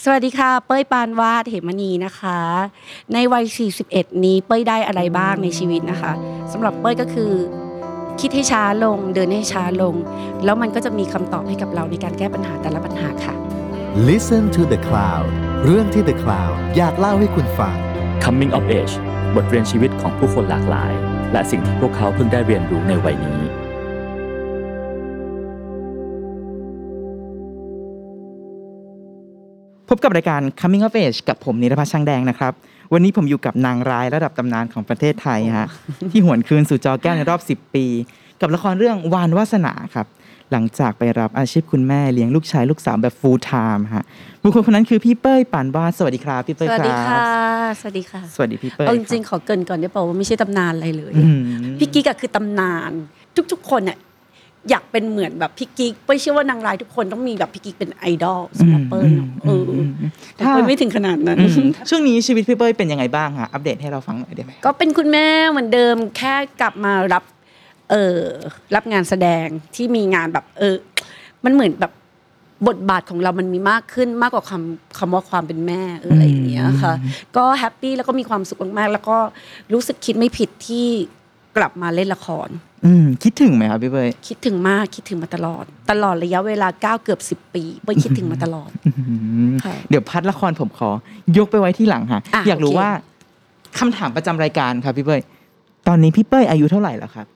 สวัสดีค่ะ เป้ยปานวาดเหมณีนะคะ ในวัย 41 นี้เป้ยได้อะไรบ้างในชีวิตนะคะสำหรับเป้ยก็คือ คิดให้ช้าลง เดินให้ช้าลง แล้วมันก็จะมีคำตอบให้กับเราในการแก้ปัญหาแต่ละปัญหาค่ะ Listen to the Cloud เรื่องที่ The Cloud อยากเล่าให้คุณฟัง Coming of Age บทเรียนชีวิตของผู้คนหลากหลาย และสิ่งที่พวกเขาเพิ่งได้เรียนรู้ในวัยนี้ พบกับรายการ Coming of Age กับผมนิรพัชช่างแดงนะครับ วันนี้ผมอยู่กับนางร้ายระดับตำนานของประเทศไทยฮะที่หวนคืนสู่จอแก้วในรอบ 10 ปี กับละครเรื่องวานวาสนาครับ หลังจากไปรับอาชีพคุณแม่เลี้ยงลูกชายลูกสาวแบบ full time ฮะบุคคลคนนั้นคือพี่เป้ยปานวาดสวัสดีครับพี่สเป้ยวัสคดีรัค่ะ บสวัสดีค่ะสวัสดีพี่เป้ยเอาจริงคๆขอเกรินก่อนได้เปล่าว่าไม่ใช่ตำนานอะไรเลย อืม พี่กิ๊กอะคือตำนาน ทุกๆ คนเนี่ย อยากเป็นเหมือนแบบพี่กิ๊กเป้ยเชื่อว่านางร้ายทุกคนต้องมีแบบพี่กิ๊กเป็นไอดอลสำหรับเป้ยเนาะเอออแต่เป้ยไม่ถึงขนาดนั้นอืมช่วงนี้ชีวิตพี่เป้ยเป็นยังไงบ้างฮะอัปเดตให้เราฟังหน่อยได้ไหมก็เป็นคุณแม่เหมือนเดิมแค่กลับมารับเออรับงานแสดงที่มีงานแบบ เออ มันเหมือนแบบบทบาทของเรามันมีมากขึ้นมากกว่าคำคำว่าความเป็นแม่เอออะไรอย่างเงี้ยค่ะก็แฮปปี้แล้วก็มีความสุขมากๆแล้วก็รู้สึกคิดไม่ผิดที่กลับมาเล่นละคร อืมคิดถึงไหมครับพี่เป้ยคิดถึงมากคิดถึงมาตลอด ตลอดระยะเวลาเก้าเกือบสิบปีเป้ยคิดถึงมาตลอดอืมค่ะเดี๋ยว part ละครผมขอ ยกไปไว้ที่หลังฮะอะ อยากรู้โอเคว่าคำถามประจำรายการครับพี่เป้ยตอนนี้พี่เป้ยอายุเท่าไหร่แล้วครับ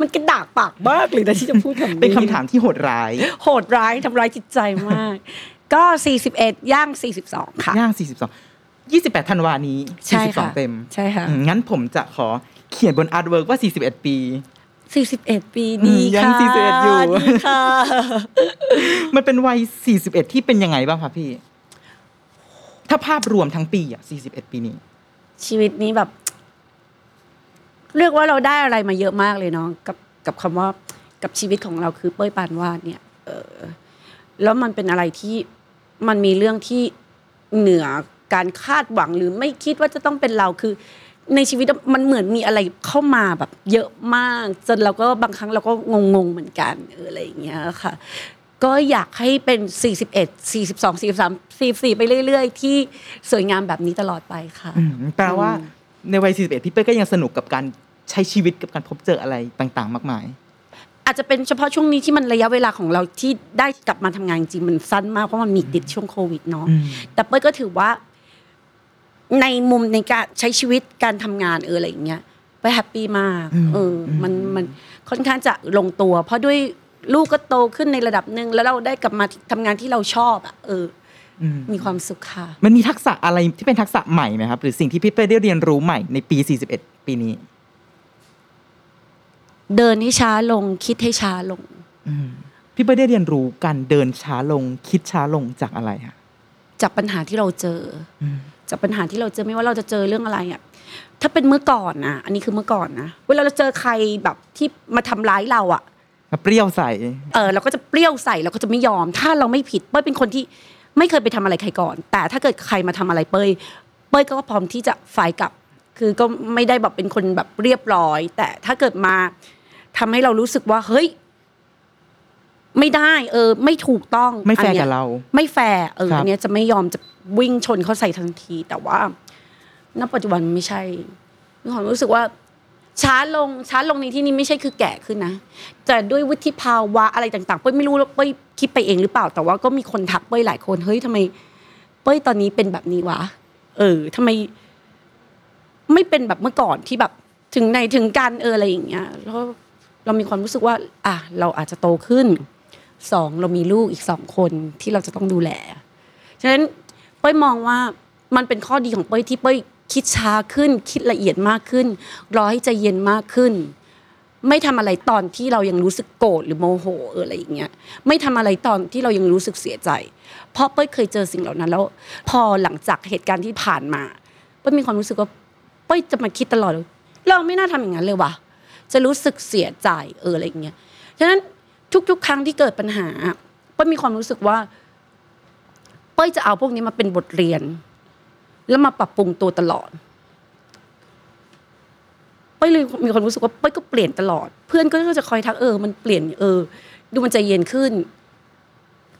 มันกระดากปากมากเลยนะที่จะพูดคำนี้เป็นคำถามที่โหดร้าย โหดร้ายทำร้ายจิตใจมาก ก็41ย่าง42ค่ะย่าง42 28ธันวานี้ใช่ค่ะ42เต็มใช่ค่ะอืมงั้นผมจะขอเขียนบน artwork ว่า 41 ปี 41ปีอืดีมยังค่ะ41อยู่ดีค่ะ มันเป็นวัย41ที่เป็นยังไงบ้างครับพี่ ถ้าภาพรวมทั้งปีอะ41ปีนี้ ชีวิตนี้แบบ เรียกว่าเราได้อะไรมาเยอะมากเลยเนาะกับกับคำว่ากับชีวิตของเราคือเป้ยปานวาดเนี่ย เออ แล้วมันเป็นอะไรที่มันมีเรื่องที่เหนือการคาดหวังหรือไม่คิดว่าจะต้องเป็นเราคือ ในชีวิตมันเหมือนมีอะไรเข้ามาแบบ เยอะมาก จนเราก็บางครั้งเราก็งงๆเหมือนกันเอออะไรอย่างเงี้ยค่ะ ก็อยากให้เป็น 41 42 43 44 ไปเรื่อย ๆ ที่สวยงามแบบนี้ตลอดไปค่ะอืมแปลว่าในวัย 41 พี่เป้ยก็ยังสนุกกับการใช้ชีวิตกับการพบเจออะไรต่าง ๆ มากมาย อาจจะเป็นเฉพาะช่วงนี้ที่มันระยะเวลาของเราที่ได้กลับมาทำงานจริงๆมันสั้นมากเพราะมันมีติดช่วงโควิดเนาะอืมแต่เป้ยก็ถือว่า ในมุมในการใช้ชีวิตการทำงานเอออะไรอย่างเงี้ยเป้ยแฮปปี้มากเอออมันมันค่อนข้างจะลงตัว เพราะด้วยลูกก็โตขึ้นในระดับหนึ่งแล้วเราได้กลับมาทำงานที่เราชอบอะเอออมมีความสุขค่ะ มันมีทักษะอะไรที่เป็นทักษะใหม่ไหมครับ หรือสิ่งที่พี่เป้ยได้เรียนรู้ใหม่ในปี 41 ปีนี้ เดินให้ช้าลงคิดให้ช้าลงพี่เป้ยได้เรียนรู้การเดินช้าลงคิดช้าลงจากอะไรฮะจากปัญหาที่เราเจอ อมจากปัญหาที่เราเจอไม่ว่าเราจะเจอเรื่องอะไรอะถ้าเป็นเมื่อก่อนนะอันนี้คือเมื่อก่อนนะเวลาเราเจอใครแบบที่มาทำร้ายเราอะมาเปรี้ยวใส่เออเราก็จะเปรี้ยวใส่เราก็จะไม่ยอม ถ้าเราไม่ผิดเป้ยเป็นคนที่ไม่เคยไปทำอะไรใครก่อน แต่ถ้าเกิดใครมาทำอะไรเป้ยเป้ยก็พร้อมที่จะฝ่ายกลับ คือก็ไม่ได้แบบเป็นคนแบบเรียบร้อย แต่ถ้าเกิดมาทำให้เรารู้สึกว่าเฮ้ย ไม่ได้ เออ ไม่ถูกต้องไม่แฟร์อันเนี้ยกับเรา ไม่แฟร์เออครับอันเนี้ยจะไม่ยอมจะวิ่งชนเขาใส่ทันที แต่ว่าณปัจจุบันไม่ใช่มีความรู้สึกว่าช้าลงช้าลงในที่นี้ไม่ใช่คือแก่ขึ้นนะแต่ด้วยวุฒิภาวะอะไรต่างๆเป้ยไม่รู้ว่าเป้ยคิดไปเองหรือเปล่า แต่ว่าก็มีคนทักเป้ยหลายคนเฮ้ยทำไม เป้ยตอนนี้เป็นแบบนี้วะเออทำไม ไม่เป็นแบบเมื่อก่อนที่แบบ ถึงในถึงกันเอออะไรอย่างเงี้ยแล้วเรามีความรู้สึกว่า อะเราอาจจะโตขึ้น สองเรามีลูกอีกสองคนที่เราจะต้องดูแล ฉะนั้นเป้ยมองว่ามันเป็นข้อดีของเป้ยที่เป้ยคิดช้าขึ้น คิดละเอียดมากขึ้น รอให้ใจเย็นมากขึ้น ไม่ทำอะไรตอนที่เรายังรู้สึกโกรธหรือโมโหเอออะไรอย่างเงี้ยไม่ทำอะไรตอนที่เรายังรู้สึกเสียใจ เพราะเป้ยเคยเจอสิ่งเหล่านั้น แล้ว พอหลังจากเหตุการณ์ที่ผ่านมาเป้ยมีความรู้สึกว่าเป้ยจะมาคิดตลอดเราไม่น่าทำอย่างนั้นเลยว่ะจะรู้สึกเสียใจเอออะไรอย่างเงี้ยฉะนั้น ทุก ๆ ครั้งที่เกิดปัญหาเป้ยมีความรู้สึกว่า เป้ยจะเอาพวกนี้มาเป็นบทเรียน แล้วมาปรับปรุงตัวตลอด เป้ยเลยมีความรู้สึกว่าเป้ยก็เปลี่ยนตลอด เพื่อนก็จะคอยทักเออ มันเปลี่ยนเออ ดูมันใจเย็นขึ้น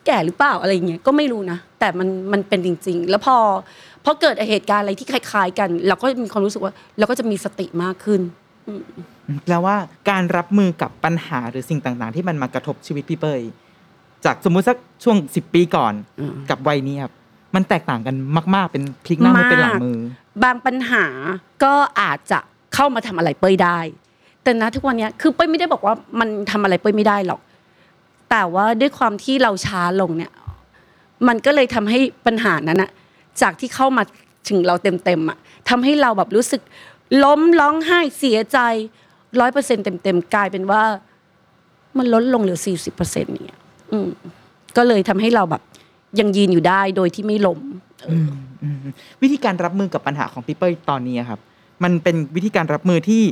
แก่หรือเปล่าอะไรเงี้ยก็ไม่รู้นะแต่มันมันเป็นจริง ๆ แล้วพอพอเกิดเหตุการณ์อะไรที่คล้าย ๆ กัน เราก็มีความรู้สึกว่า เราก็จะมีสติมากขึ้น แปลว่าการรับมือกับปัญหาหรือสิ่งต่างๆ ที่มันมากระทบชีวิตพี่เป้ยจากสมมุติสักช่วงสิบปีก่อนอืมกับวัยนี้ครับมันแตกต่างกันมาก ๆ เป็นพลิกหน้ามือเป็นหลังมือ บางปัญหาก็อาจจะเข้ามาทำอะไรเป้ยได้ แต่นะทุกวันเนี้ยคือเป้ยไม่ได้บอกว่ามันทำอะไรเป้ยไม่ได้หรอก แต่ว่าด้วยความที่เราช้าลงเนี่ย มันก็เลยทำให้ปัญหานั้นอะจากที่เข้ามาถึงเราเต็มๆอะทำให้เราแบบรู้สึก ล้มร้องไห้เสียใจร้อยเปอร์เซ็นเต็มๆกลายเป็นว่า มันลดลงเหลือสี่สิบเปอร์เซ็นต์เนี่ยอืมก็เลยทำให้เราแบบ ยังยืนอยู่ได้โดยที่ไม่ล้มวิธีการรับมือกับปัญหาของพี่เป้ยตอนนี้ครับ มันเป็นวิธีการรับมือที่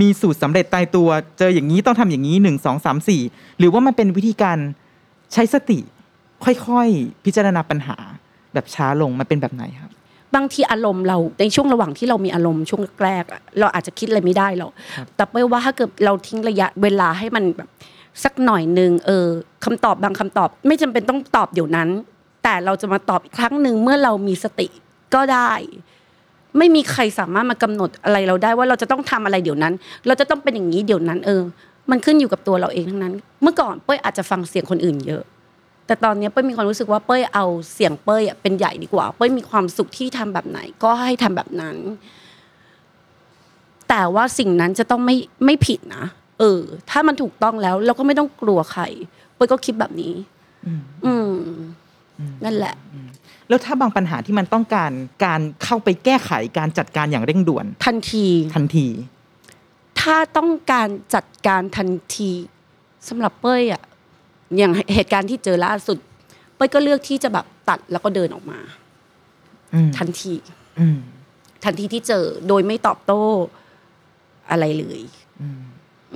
มีสูตรสำเร็จตายตัว เจออย่างนี้ต้องทำอย่างนี้หนึ่งสองสามสี่หรือว่ามันเป็นวิธีการใช้สติ ค่อยๆ พิจารณาปัญหาแบบช้าลงมันเป็นแบบไหนครับ บางทีอารมณ์เราในช่วงระหว่างที่เรามีอารมณ์ช่วงแรกๆอะเราอาจจะคิดอะไรไม่ได้หรอกครับแต่เป้ยว่าถ้าเกิดเราทิ้งระยะเวลาให้มันแบบสักหน่อยหนึ่งเออคำตอบบางคำตอบ ไม่จำเป็นต้องตอบเดี๋ยวนั้น แต่เราจะมาตอบอีกครั้งหนึ่งเมื่อเรามีสติก็ได้ ไม่มีใครสามารถมากำหนดอะไรเราได้ว่าเราจะต้องทำอะไรเดี๋ยวนั้น เราจะต้องเป็นอย่างนี้เดี๋ยวนั้น เออ มันขึ้นอยู่กับตัวเราเองทั้งนั้น เมื่อก่อนเป้ยอาจจะฟังเสียงคนอื่นเยอะ แต่ตอนนี้เป้ยมีความรู้สึกว่าเป้ยเอาเสียงเป้ยอะเป็นใหญ่ดีกว่า เป้ยมีความสุขที่ทำแบบไหน ก็ให้ทำแบบนั้น แต่ว่าสิ่งนั้นจะต้องไม่ไม่ผิดนะเออ ถ้ามันถูกต้องแล้ว เราก็ไม่ต้องกลัวใคร เป้ยก็คิดแบบนี้อืมอืมนั่นแหละ แล้วถ้าบางปัญหาที่มันต้องการการเข้าไปแก้ไขการจัดการอย่างเร่งด่วน ทันทีทันที ถ้าต้องการจัดการทันทีสำหรับเป้ยอะ อย่างเหตุการณ์ที่เจอล่าสุดเป้ยก็เลือกที่จะแบบตัดแล้วก็เดินออกมาอืมทันทีอืมทันทีที่เจอโดยไม่ตอบโต้อะไรเลยอืม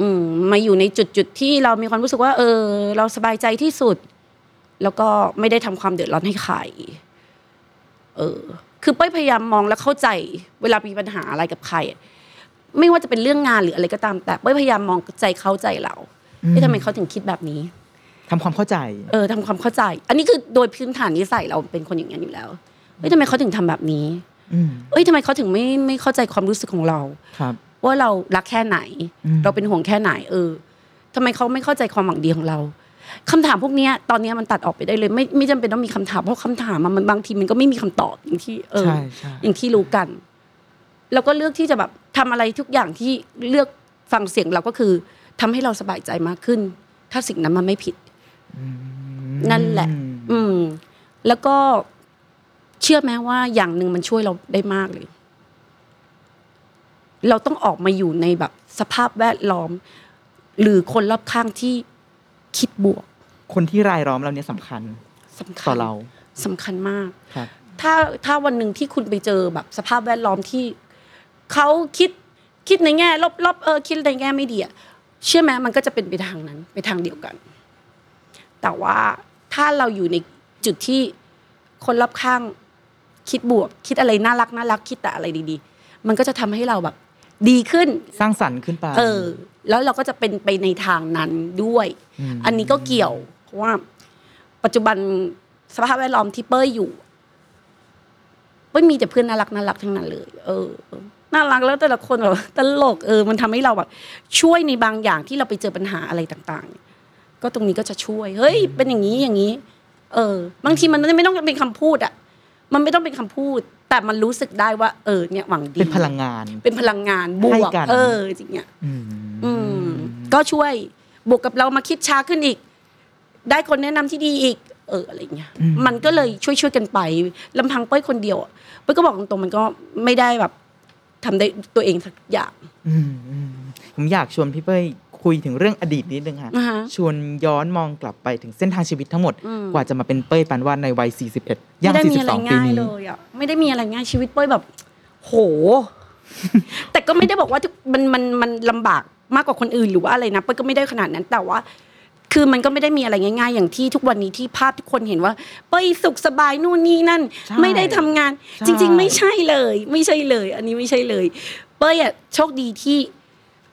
อืมมาอยู่ในจุดจุดๆที่เรามีความรู้สึกว่า เออ เราสบายใจที่สุด แล้วก็ไม่ได้ทำความเดือดร้อนให้ใคร เออ คือเป้ยพยายามมองและเข้าใจ เวลามีปัญหาอะไรกับใครอะไม่ว่าจะเป็นเรื่องงานหรืออะไรก็ตาม แต่เป้ยพยายามมองใจเข้าใจเราเอ๊ะทำไมเขาถึงคิดแบบนี้ ทำความเข้าใจ เออทำความเข้าใจ อันนี้คือโดยพื้นฐานนิสัยเราเป็นคนอย่างนั้นอยู่แล้วเอ้ยทำไมเขาถึงทำแบบนี้อืมเอ้ยทำไมเขาถึงไม่ไม่เข้าใจความรู้สึกของเราครับ ว่าเรารักแค่ไหนอืมเราเป็นห่วงแค่ไหน เออทำไมเขาไม่เข้าใจความหวังดีของเราคำถามพวกเนี้ยตอนเนี้ยมันตัดออกไปได้เลย ไม่ไม่จำเป็นต้องมีคำถามเพราะคำถามอะมันบางทีมันก็ไม่มีคำตอบอย่างที่ เออใช่ใช่อย่างที่รู้กันเราก็เลือกที่จะแบบทำอะไรทุกอย่างที่เลือกฟังเสียงเราก็คือทำให้เราสบายใจมากขึ้น ถ้าสิ่งนั้นมันไม่ผิด นั่นแหละ อืม แล้วก็เชื่อไหมว่าอย่างหนึ่งมันช่วยเราได้มากเลย เราต้องออกมาอยู่ในแบบ สภาพแวดล้อม หรือคนรอบข้างที่คิดบวก คนที่รายล้อมเราเนี่ยสำคัญสำคัญต่อเราสำคัญมากครับถ้าถ้าวันหนึ่งที่คุณไปเจอแบบสภาพแวดล้อมที่เขาคิดคิดในแง่ลบลบเออคิดในแง่ไม่ดีอะเชื่อไหมมันก็จะเป็นไปทางนั้น ไปทางเดียวกัน แต่ว่าถ้าเราอยู่ในจุดที่คนรอบข้างคิดบวก คิดอะไรน่ารักน่ารักคิดแต่อะไรดีๆ มันก็จะทำให้เราแบบ ดีขึ้นสร้างสรรค์ขึ้นไปเออ แล้วเราก็จะเป็นไปในทางนั้นด้วยมอันนี้ก็เกี่ยว เพราะว่า ปัจจุบันสภาพแวดล้อมที่เป้ยอยู่เป้ยมีแต่เพื่อนน่ารักน่ารักทั้งนั้นเลย เออน่ารักแล้วแต่ละคนแบบตลกเออ มันทำให้เราแบบช่วยในบางอย่างที่เราไปเจอปัญหาอะไรต่าง ๆ ก็ตรงนี้ก็จะช่วย เฮ้ย เป็นอย่างนี้อย่างนี้ เออ บางทีมันไม่ต้องเป็นคำพูดอะมันไม่ต้องเป็นคำพูด แต่มันรู้สึกได้ว่า เออ เนี่ยหวังดี เป็นพลังงาน เป็นพลังงานบให้วกกันเออจริงเนี้ยอืมอืมก็ช่วยบวกกับเรามาคิดช้าขึ้นอีก ได้คนแนะนำที่ดีอีก เอออะไรเงี้ย มันก็เลยช่วยช่วยๆกันไปลำพังเป้ยคนเดียวอะเป้ยก็บอกตรงๆมันก็ไม่ได้แบบทำได้ตัวเองสักอย่างอืมอืมผมอยากชวนพี่เป้ย คุยถึงเรื่องอดีตนิดนึงค่ะนะคะชวนย้อนมองกลับไปถึงเส้นทางชีวิตทั้งหมดอืมกว่าจะมาเป็นเป้ยปานวาดในวัย 41 ย่างไม่ได้มีอะไร42 ปีง่ายนี้เลยอะไม่ได้มีอะไรง่ายชีวิตเป้ยแบบ โห แต่ก็ไม่ได้บอกว่าทุกมันมันมันลำบากมากกว่าคนอื่นหรือว่าอะไรนะเป้ยก็ไม่ได้ขนาดนั้นแต่ว่าคือมันก็ไม่ได้มีอะไรง่ายๆ อย่างที่ทุกวันนี้ที่ภาพทุกคนเห็นว่า เป้ยสุขสบายนู่นนี่นั่นใช่ไม่ได้ทำงานใช่จริง ๆ ไม่ใช่เลย ไม่ใช่เลย อันนี้ไม่ใช่เลย เป้ยอะโชคดีที่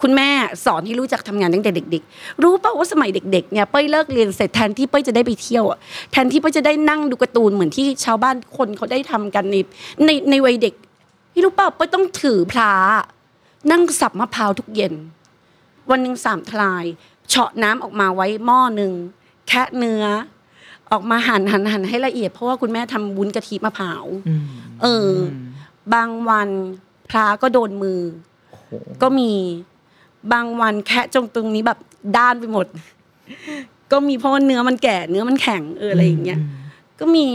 คุณแม่สอนให้รู้จักทำงานตั้งแต่เด็ก ๆ รู้เปล่าว่าสมัยเด็กๆเนี่ยเป้ยเลิกเรียนเสร็จแทนที่เป้ยจะได้ไปเที่ยวอะแทนที่เป้ยจะได้นั่งดูการ์ตูนเหมือนที่ชาวบ้านคนเขาได้ทำกันในในในวัยเด็กพี่รู้เปล่าเป้ยต้องถือพลานั่งสับมะพร้าวทุกเย็น วันหนึ่งสามทลายเฉาะน้ำออกมาไว้หม้อหนึ่งแคะเนื้อ ออกมาหั่นหั่นหั่นให้ละเอียด เพราะว่าคุณแม่ทำวุ้นกะทิมะพร้าวอืมเออ บางวันพระก็โดนมือโอ้โหก็มี บางวันแคะจงตรงนี้แบบด้านไปหมด ก็มีเพราะว่าเนื้อมันแก่เนื้อมันแข็งเอออะไรอย่างเงี้ยก็มี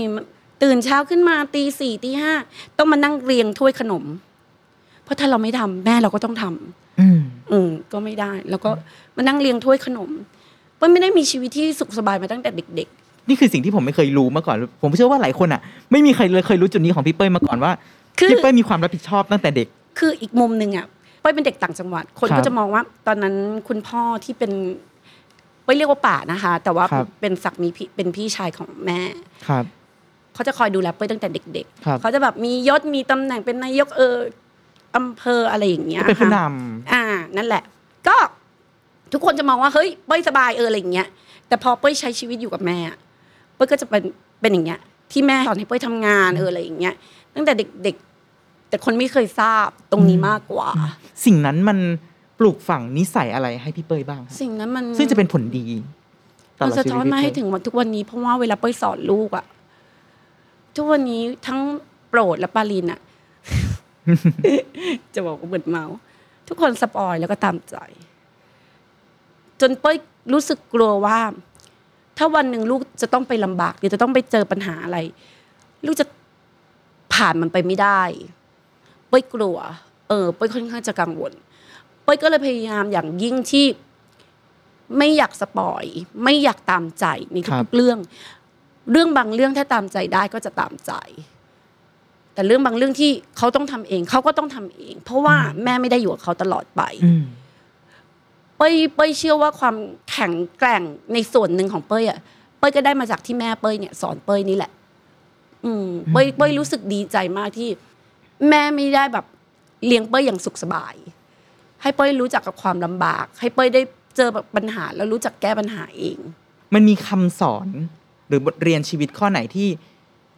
ตื่นเช้าขึ้นมาตีสี่ตีห้าต้องมานั่งเรียงถ้วยขนม เพราะถ้าเราไม่ทำแม่เราก็ต้องทำอืมอืมก็ไม่ได้ แล้วก็มานั่งเรียงถ้วยขนมเปิ้ลไม่ได้มีชีวิตที่สุขสบายมาตั้งแต่เด็กนี่คือสิ่งที่ผมไม่เคยรู้มาก่อน ผมเชื่อว่าหลายคนอะ ไม่มีใครเลยเคยรู้จุดนี้ของพี่เป้ยมาก่อนว่าคือพี่เป้ยมีความรับผิดชอบตั้งแต่เด็กๆคืออีกมุมหนึ่งอะเป้ยเป็นเด็กต่างจังหวัด คนครับก็จะมองว่าตอนนั้นคุณพ่อที่เป็นเป้ยเรียกว่าป่านะคะ แต่ว่าครับเป็นศักดิ์มีพี่เป็นพี่ชายของแม่ครับเขาจะคอยดูแลเป้ยตั้งแต่เด็กครับๆเขาจะแบบมียศมีตำแหน่งเป็นนายกเอออำเภออะไรอย่างเงี้ยก็เป็นผู้นค่ะอ่า นั่นแหละ ก็ทุกคนจะมองว่าเฮ้ยเป้ยสบายเอออะไรอย่างเงี้ย แต่พอเป้ยใช้ชีวิตอยู่กับแม่อะเป้ยก็จะเป็นเป็นอย่างเงี้ย ที่แม่สอนให้เป้ยทำงานเอออะไรอย่างเงี้ย ตั้งแต่เด็กๆ แต่คนไม่เคยทราบตรงนี้มากกว่าำสิ่งนั้นมันปลูกฝังนิสัยอะไรให้พี่เป้ยบ้างครับสิ่งนั้นมันซึ่งจะเป็นผลดีตลมัอนดสะชีวิตท้อนพี่มาเป้ให้ยถึงวันทุกวันนี้เพราะว่าเวลาเป้ยสอนลูกอะทุกวันนี้ทั้งโปรดและปาลินอะจะบอกว่าเหมือนเมาส์ทุกคนสปอยแล้วก็ตามใจ จนเป้ยรู้สึกกลัวว่า ถ้าวันหนึ่งลูกจะต้องไปลำบากหรือจะต้องไปเจอปัญหาอะไร ลูกจะผ่านมันไปไม่ได้เป้ยกลัว เออเป้ยค่อนข้างจะกังวลเป้ยก็เลยพยายามอย่างยิ่งที่ไม่อยากสปอย ไม่อยากตามใจในครัทุบกๆเรื่อง เรื่องบางเรื่องถ้าตามใจได้ก็จะตามใจ แต่เรื่องบางเรื่องที่เขาต้องทำเอง เขาก็ต้องทำเอง เพราะว่าแม่ไม่ได้อยู่กับเขาตลอดไปอืมเป้ยเป้ยเชื่อว่าความแข็งแกร่งในส่วนหนึ่งของเป้ยอะเป้ยก็ได้มาจากที่แม่เป้ยเนี่ย สอนเป้ยนี่แหละ อืม เป้ยเป้ยรู้สึกดีใจมากที่ แม่ไม่ได้แบบเลี้ยงเป้ยอย่างสุขสบาย ให้เป้ยรู้จักกับความลำบาก ให้เป้ยได้เจอแบบปัญหาแล้วรู้จักแก้ปัญหาเอง มันมีคำสอนหรือบทเรียนชีวิตข้อไหนที่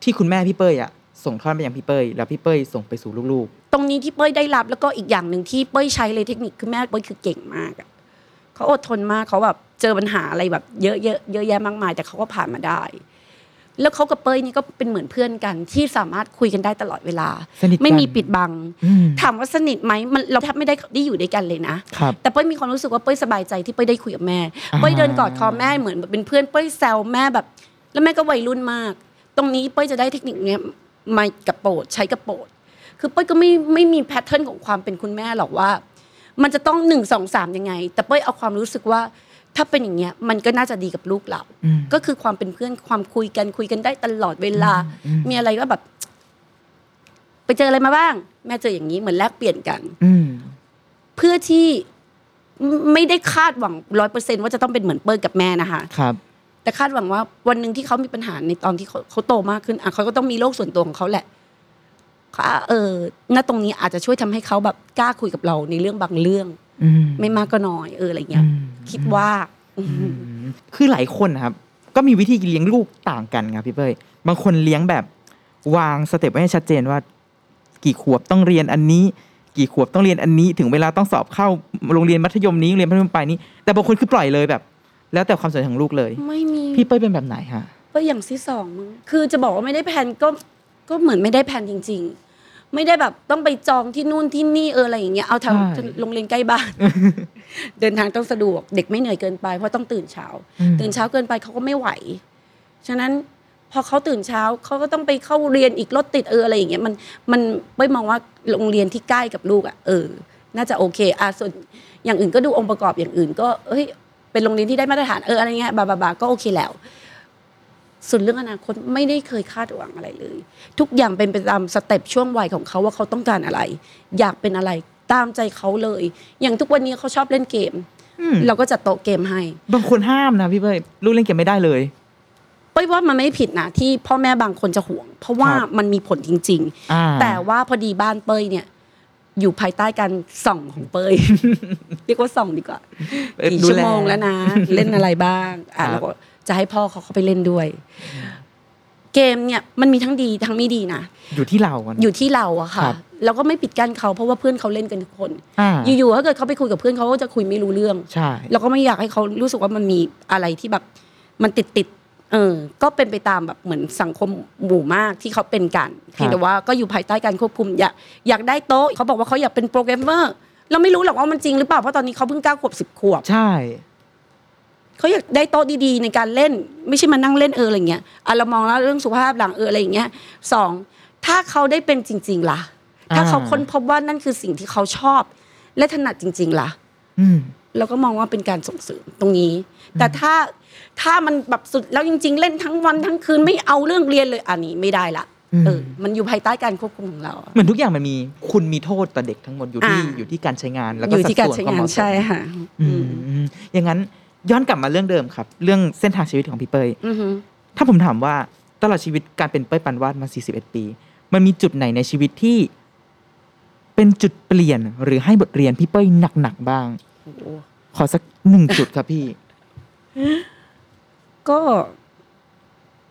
ที่คุณแม่พี่เป้ยอะส่งทอดไปยังพี่เป้ยแล้วพี่เป้ยส่งไปสู่ลูกตรงนี้ที่เป้ยได้รับแล้วก็อีกอย่างหนึ่งที่เป้ยใช้เลยเทคนิคคือแม่เป้ยคือเก่งมากอะเขาอดทนมากเขาแบบเจอปัญหาอะไรแบบเยอะเยอะเยอะแยะมากมาย แต่เขาก็ผ่านมาได้ แล้วเขากับเป้ยนี่ก็เป็นเหมือนเพื่อนกันที่สามารถคุยกันได้ตลอดเวลาๆสนิทกันไม่มีปิดบังอืมถามว่าสนิทไหมมันเราแทบไม่ได้ได้อยู่ด้วยกันเลยนะครับแต่เป้ยมีความรู้สึกว่าเป้ยสบายใจที่เป้ยได้คุยกับแม่อ่าเป้ยเดินกอดคอแม่เหมือนแบบเป็นเพื่อนเป้ยแซวแม่แบบ แล้วแม่ก็วัยรุ่นมาก ตรงนี้เป้ยจะได้เทคนิคเนี้ยมากับโปรดใช้กับโปรดคือเป้ยก็ไม่ไม่มีแพทเทิร์นของความเป็นคุณแม่หรอกว่า มันจะต้องหนึ่งสองสามยังไง แต่เป้ยเอาความรู้สึกว่า ถ้าเป็นอย่างเงี้ยมันก็น่าจะดีกับลูกเราอืมก็คือความเป็นเพื่อนความคุยกันคุยกันได้ตลอดเวลาอืมมีอะไรก็แบบ ไปเจออะไรมาบ้าง แม่เจออย่างนี้เหมือนแลกเปลี่ยนกันอืมเพื่อที่ไม่ไม่ได้คาดหวังร้อยเปอร์เซนว่าจะต้องเป็นเหมือนเปิ้ลกับแม่นะคะครับแต่คาดหวังว่าวันหนึ่งที่เขามีปัญหาในตอนที่เขาเขาโตมากขึ้นอะเขาก็ต้องมีโลกส่วนตัวของเขาแหละค่ะเออณตรงนี้อาจจะช่วยทำให้เขาแบบกล้าคุยกับเราในเรื่องบางเรื่องอืมไม่มากก็น้อยเอออะไรเงี้ยอืม คิดว่าคือหลายคนนะครับ ก็มีวิธีเลี้ยงลูกต่างกันครับพี่เป้ยบางคนเลี้ยงแบบวางสเต็ปไว้ให้ชัดเจนว่า กี่ขวบต้องเรียนอันนี้ กี่ขวบต้องเรียนอันนี้ ถึงเวลาต้องสอบเข้าโรงเรียนมัธยมนี้โรงเรียนมัธยมปลายนี้ แต่บางคนคือปล่อยเลยแบบ แล้วแต่ความสนใจของลูกเลย ไม่มีพี่เป้ยเป็นแบบไหนฮะก็อย่างที่สองมั้งคือจะบอกว่าไม่ได้แผนก็ก็เหมือนไม่ได้แผนจริง ๆ ไม่ได้แบบต้องไปจองที่นู่นที่นี่เอออะไรอย่างเงี้ยเอาทางใช่ โรงเรียนใกล้บ้าน เดินทางต้องสะดวก เด็กไม่เหนื่อยเกินไปเพราะต้องตื่นเช้าอืมตื่นเช้าเกินไปเขาก็ไม่ไหว ฉะนั้นพอเขาตื่นเช้าเขาก็ต้องไปเข้าเรียนอีกรถติดเอออะไรอย่างเงี้ยมันมันไม่มองว่าโรงเรียนที่ใกล้กับลูกอะเออ น่าจะโอเคอะส่วนอย่างอื่นก็ดูองค์ประกอบอย่างอื่น ก็เอ้ยเป็นโรงเรียนที่ได้มาตรฐานเอออะไรเงี้ยบาบาบาก็โอเคแล้ว ส่วนเรื่องอนาคตไม่ได้เคยคาดหวังอะไรเลย ทุกอย่างเป็นไปตามสเต็ปช่วงวัยของเขาว่าเขาต้องการอะไร อยากเป็นอะไรตามใจเขาเลย อย่างทุกวันนี้เขาชอบเล่นเกมอืมเราก็จัดโต๊ะเกมให้ บางคนห้ามนะพี่เป้ยลูกเล่นเกมไม่ได้เลยเป้ยว่ามันไม่ผิดนะที่พ่อแม่บางคนจะห่วง เพราะว่าครับมันมีผลจริงอ่าๆแต่ว่าพอดีบ้านเป้ยเนี่ยอยู่ภายใต้การส่องของเปยเรียกว่าส่องดีกว่าเอ่อกี่ดูชั่วแลโมงแล้วนะ เล่นอะไรบ้างอะครับแล้วก็ จะให้พ่อเขาเข้าไปเล่นด้วย เกมเนี่ยมันมีทั้งดีทั้งไม่ดีนะอยู่ที่เราอะอยู่ที่เราอะครัค่ะบเราก็ไม่ปิดกั้นเขาเพราะว่าเพื่อนเขาเล่นกันทุกคนอ่าอยู่ๆถ้าเกิดเขาไปคุยกับเพื่อนเขาก็จะคุยไม่รู้เรื่องใช่เราก็ไม่อยากให้เขารู้สึกว่ามันมีอะไรที่แบบมันติดติดๆเออ ก็เป็นไปตามแบบเหมือนสังคมหมู่มากที่เขาเป็นกันเพียงแต่ว่าก็อยู่ภายใต้การควบคุม อยากอยากได้โต๊ะเขาบอกว่าเขาอยากเป็นโปรแกรมเมอร์เราไม่รู้หรอกว่ามันจริงหรือเปล่าเพราะตอนนี้เขาเพิ่งเก้าขวบสิบขวบใช่ เขาอยากได้โต๊ะดีๆ ในการเล่น ไม่ใช่มานั่งเล่นเอออะไรเงี้ยอะเรามองแล้วเรื่องสุขภาพหลังเอออะไรอย่างเงี้ยสองถ้าเขาได้เป็นจริง ๆ ล่ะ ถ้าเขาอ่าค้นพบว่านั่นคือสิ่งที่เขาชอบ และถนัดจริง ๆ ล่ะอืมเราก็มองว่าเป็นการส่งเสริมตรงนี้ แต่ถ้าถ้ามันแบบสุดแล้วจริง ๆ เล่นทั้งวันทั้งคืนไม่เอาเรื่องเรียนเลยอันนี้ไม่ได้ละอืมเออมันอยู่ภายใต้การควบคุมของเราอะเหมือนทุกอย่างมันมีคุณมีโทษต่อเด็กทั้งหมดอยู่ที่อ่าอยู่ที่การใช้งานแล้วอก็ยู่สัดที่การส่วนใช้ความงาเหนมาะสมใช่ค่ะอืมอืมอย่างนั้น ย้อนกลับมาเรื่องเดิมครับ เรื่องเส้นทางชีวิตของพี่เป้ยอือฮึถ้าผมถามว่าตลอดชีวิตการเป็นเป้ยปันวาดมา 41 ปี มันมีจุดไหนในชีวิตที่ เป็นจุดเปลี่ยนหรือให้บทเรียนพี่เป้ยหนักๆบ้าง โอ้โหขอสักหนึ่งจุดครับพี่ ก็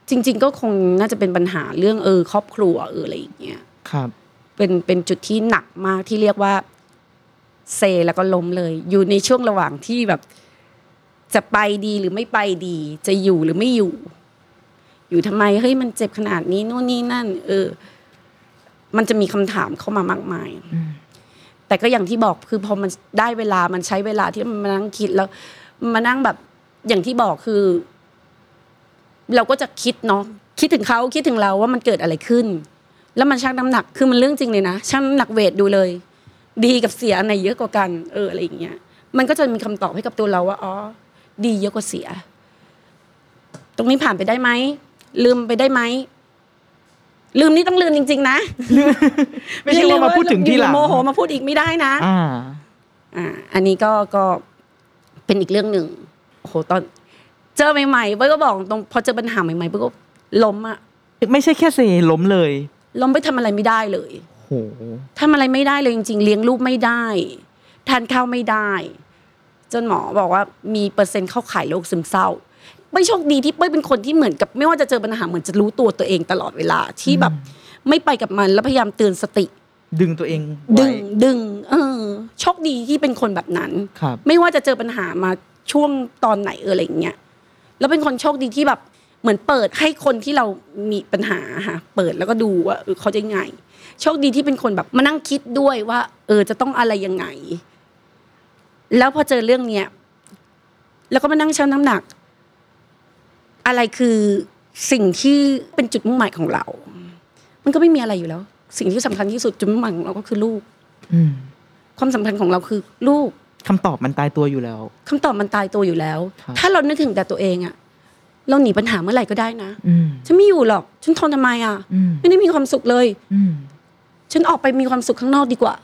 จริง ๆ ก็คงน่าจะเป็นปัญหาเรื่องเออครอบครัวเอออะไรอย่างเงี้ย ครับ เป็นเป็นจุดที่หนักมากที่เรียกว่าเซแล้วก็ล้มเลย อยู่ในช่วงระหว่างที่แบบ จะไปดีหรือไม่ไปดี จะอยู่หรือไม่อยู่ อยู่ทำไมเฮ้ยมันเจ็บขนาดนี้นู่นนี่นั่น เออ มันจะมีคำถามเข้ามามากมายอืมแต่ก็อย่างที่บอกคือพอมันได้เวลามันใช้เวลาที่มันมานั่งคิดแล้วมานั่งแบบ อย่างที่บอกคือ เราก็จะคิดเนาะคิดถึงเขาคิดถึงเราว่ามันเกิดอะไรขึ้น แล้วมันชั่งน้ำหนักคือมันเรื่องจริงเลยนะชั่งน้ำหนักเวทดูเลย ดีกับเสียอันไหนเยอะกว่ากัน เอออะไรอย่างเงี้ยมันก็จะมีคำตอบให้กับตัวเราว่าอ๋อ ดีเยอะกว่าเสีย ตรงนี้ผ่านไปได้ไหมลืมไปได้ไหมลืมนี่ต้องลืมจริง ๆ นะไม่ใช่ว่ามาพูดถึงที่หลังอยู่ๆโมโหมาพูดอีกไม่ได้นะอ่าอ่า อันนี้ก็ก็เป็นอีกเรื่องหนึ่งโอ้โหตอน เจอใหม่ๆเบ้ยก็บอกตรงพอเจอปัญหาใหม่ๆเบ้ยก็ล้มอะไม่ใช่แค่เซล้มเลยล้มไปทำอะไรไม่ได้เลยโหทำอะไรไม่ได้เลยจริง ๆ เลี้ยงลูกไม่ได้ ทานข้าวไม่ได้ จนหมอบอกว่ามีเปอร์เซ็นต์เข้าข่ายโรคซึมเศร้าไม่โชคดีที่เป้ยเป็นคนที่เหมือนกับ ไม่ว่าจะเจอปัญหาเหมือนจะรู้ตัวตัวเองตลอดเวลาที่แบบไม่ไปกับมันแล้วพยายามเตือนสติ ดึงตัวเอง ดึไว้งดึง เออโชคดีที่เป็นคนแบบนั้นครับไม่ว่าจะเจอปัญหามาช่วงตอนไหนเอออะไรอย่างเงี้ยแล้วเป็นคนโชคดีที่แบบเหมือนเปิดให้คนที่เรามีปัญหาค่ะเปิดแล้วก็ดูว่าเออเขาจะยังไง โชคดีที่เป็นคนแบบมานั่งคิดด้วยว่า เออจะต้องอะไรยังไง แล้วพอเจอเรื่องเนี้ยแล้วก็มานั่งชั่งน้ำหนัก อะไรคือสิ่งที่เป็นจุดมุ่งหมายของเรา มันก็ไม่มีอะไรอยู่แล้ว สิ่งที่สำคัญที่สุดจุดมุ่งหมายของเราก็คือลูก อืมความสำคัญของเราคือลูกคำตอบมันตายตัวอยู่แล้วคำตอบมันตายตัวอยู่แล้วครับถ้าเรานึกถึงแต่ตัวเองอะเราหนีปัญหาเมื่อไหร่ก็ได้นะอืมฉันไม่อยู่หรอก ฉันทนทำไมอะอืมไม่ได้มีความสุขเลยอืมฉันออกไปมีความสุขข้างนอกดีกว่า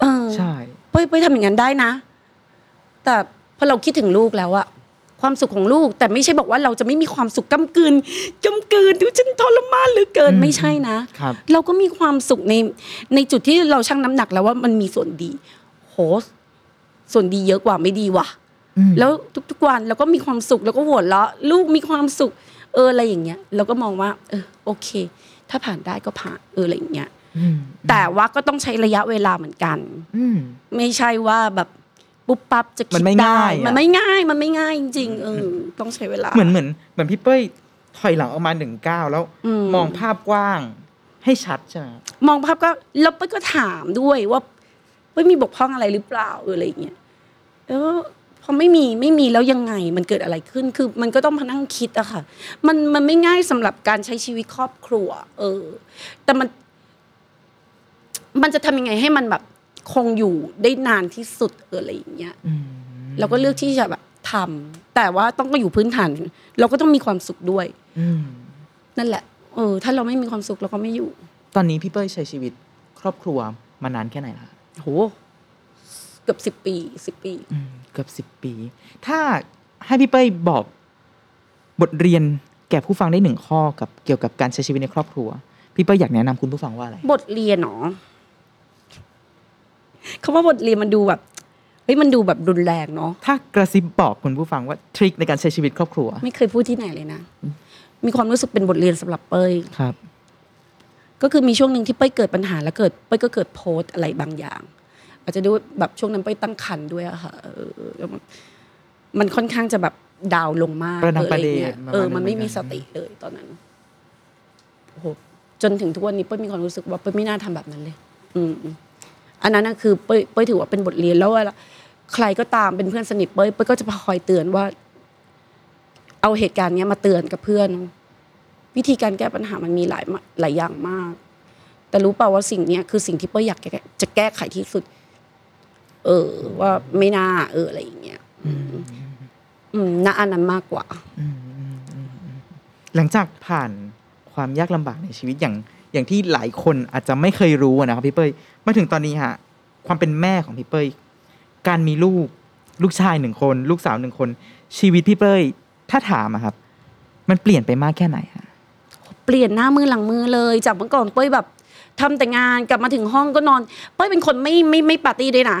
เออใช่ เป้ยเป้ยทำอย่างนั้นได้นะ แต่พอเราคิดถึงลูกแล้วอะความสุขของลูก แต่ไม่ใช่บอกว่าเราจะไม่มีความสุขกำกืนกำกืนดูฉันทรมานเหลือเกินอืมไม่ใช่นะ ครับ เราก็มีความสุขในในจุดที่เราชั่งน้ำหนักแล้วว่ามันมีส่วนดี โห ส่วนดีเยอะกว่าไม่ดีว่ะ อืม แล้วทุกๆวันเราก็มีความสุขแล้วก็หัวเราะลูกมีความสุข เอออะไรอย่างเงี้ย เราก็มองว่า เออโอเค ถ้าผ่านได้ก็ผ่านเอออะไรอย่างเงี้ยอืม แต่ว่าก็ต้องใช้ระยะเวลาเหมือนกันอืมไม่ใช่ว่าแบบปุ๊บปั๊บจะคิดมันไม่ได้ง่ายอะมันไม่ง่าย มันไม่ง่ายจริงๆเออต้องใช้เวลา เหมือนเหมือนเหมือนพี่เป้ยถอยหลังออกมาหนึ่งก้าวแล้วอืมมองภาพกว้าง ให้ชัดใช่ไหมมองภาพก็แล้วเป้ยก็ถามด้วยว่าเป้ยมีบกพร่องอะไรหรือเปล่าเอออะไรอย่างเงี้ยเออพอไม่มีไม่มีแล้วยังไงมันเกิดอะไรขึ้นคือมันก็ต้องมานั่งคิดอะค่ะ มันมันไม่ง่ายสำหรับการใช้ชีวิตครอบครัว เออ แต่มัน มันจะทำยังไงให้มันแบบคงอยู่ได้นานที่สุดเอออะไรอย่างเงี้ยอืมเราก็เลือกที่จะแบบทำแต่ว่าต้องก็อยู่พื้นฐาน เราก็ต้องมีความสุขด้วยอืมนั่นแหละ เออ ถ้าเราไม่มีความสุขเราก็ไม่อยู่ ตอนนี้พี่เป้ยใช้ชีวิตครอบครัวมานานแค่ไหนละโหเกือบสิบปีสิบปีอืมเกือบสิบปี ถ้าให้พี่เป้ยบอกบทเรียนแก่ผู้ฟังได้หนึ่งข้อกับเกี่ยวกับการใช้ชีวิตในครอบครัว พี่เป้ยอยากแนะนำคุณผู้ฟังว่าอะไร บทเรียนเนาะ คำว่าบทเรียนมันดูแบบเฮ้ยมันดูแบบรุนแรงเนาะถ้ากระซิบบอกคุณผู้ฟังว่าทริคในการใช้ชีวิตครอบครัว ไม่เคยพูดที่ไหนเลยนะ มีความรู้สึกเป็นบทเรียนสำหรับเป้ยครับ ก็คือมีช่วงหนึ่งที่เป้ยเกิดปัญหาแล้วเกิดเป้ยก็เกิดโพสต์อะไรบางอย่าง อาจจะด้วยแบบช่วงนั้นเป้ยตั้งครรภ์ด้วยอะค่ะเออแล้วมันมันค่อนข้างจะแบบดาวน์ลงมากประดังออประเดงี้ยประมาณเออมันไม่นั้นเหมืมีอนสกันติเลยตอนนั้นโอ้โหจนถึงทุกวันนี้เป้ยมีความรู้สึกว่าเป้ยไม่น่าทำแบบนั้นเลย อืม อันนั้นนะคือเป้ยเป้ยถือว่าเป็นบทเรียนแล้วเวลาใครก็ตามเป็นเพื่อนสนิทเป้ยเป้ยก็จะคอยเตือนว่า เอาเหตุการณ์เนี้ยมาเตือนกับเพื่อน วิธีการแก้ปัญหามันมีหลายมาหลายอย่างมาก แต่รู้เปล่าว่าสิ่งเนี้ยคือสิ่งที่เป้ยอยากแก้จะแก้ไขที่สุด เออ ว่าไม่น่าเอออะไรอย่างเงี้ยอืมอืมน่าอันนั้นมากกว่าหลังจากผ่านความยากลำบากในชีวิตอย่างอย่างที่หลายคนอาจจะไม่เคยรู้อะนะครับพี่เป้ย มาถึงตอนนี้ฮะความเป็นแม่ของพี่เป้ยการมีลูกลูกชายหนึ่งคน ลูกสาวหนึ่งคน ชีวิตพี่เป้ยถ้าถามอะครับ มันเปลี่ยนไปมากแค่ไหนฮะเปลี่ยนหน้ามือหลังมือเลยจากเมื่อก่อนเป้ยแบบทำแต่งานกลับมาถึงห้องก็นอน เป้ยเป็นคนไม่ไม่ไม่ปาร์ตี้ด้วยนะ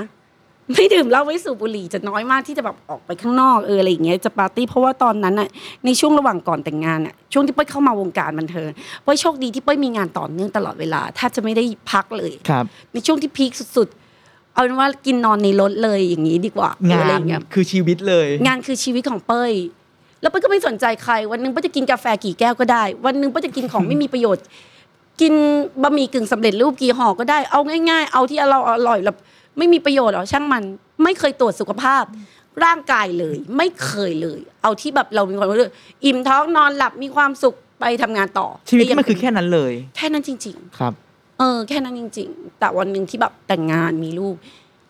ไม่ดื่มเหล้าไม่สูบบุหรี่จะน้อยมากที่จะแบบออกไปข้างนอกเอออะไรอย่างเงี้ยจะปาร์ตี้เพราะว่าตอนนั้นน่ะในช่วงระหว่างก่อนแต่งงานน่ะช่วงที่เป้ยเข้ามาวงการบันเทิงเป้ยโชคดีที่เป้ยมีงานต่อเนื่องตลอดเวลาแทบจะไม่ได้พักเลยครับในช่วงที่พีคสุดๆ เอาเป็นว่ากินนอนในรถเลยอย่างนี้ดีกว่างาอะไรนอย่างเงี้ยคือชีวิตเลย งานคือชีวิตของเป้ยแล้วเป้ยก็ไม่สนใจใคร วันหนึงเป้ยจะกินกาแฟกี่แก้วก็ได้ วันหนึงเป้ยจะกินของไม่มีประโยชน์ กินบะหมี่กึ่งสำเร็จรูปกี่ห่อก็ได้เอาง่าย ๆ เอาที่เราอร่อยแล้ว ไม่มีประโยชน์หรอช่างมัน ไม่เคยตรวจสุขภาพ ร่างกายเลย ไม่เคยเลย เอาที่แบบเรามีความรู้สึกอิ่มท้องนอนหลับมีความสุขไปทำงานต่อชีวิตแต่ยังมันคือแค่นั้นเลย แค่นั้นจริง ๆ ครับ เออ แค่นั้นจริง ๆ แต่วันหนึ่งที่แบบแต่งงานมีลูก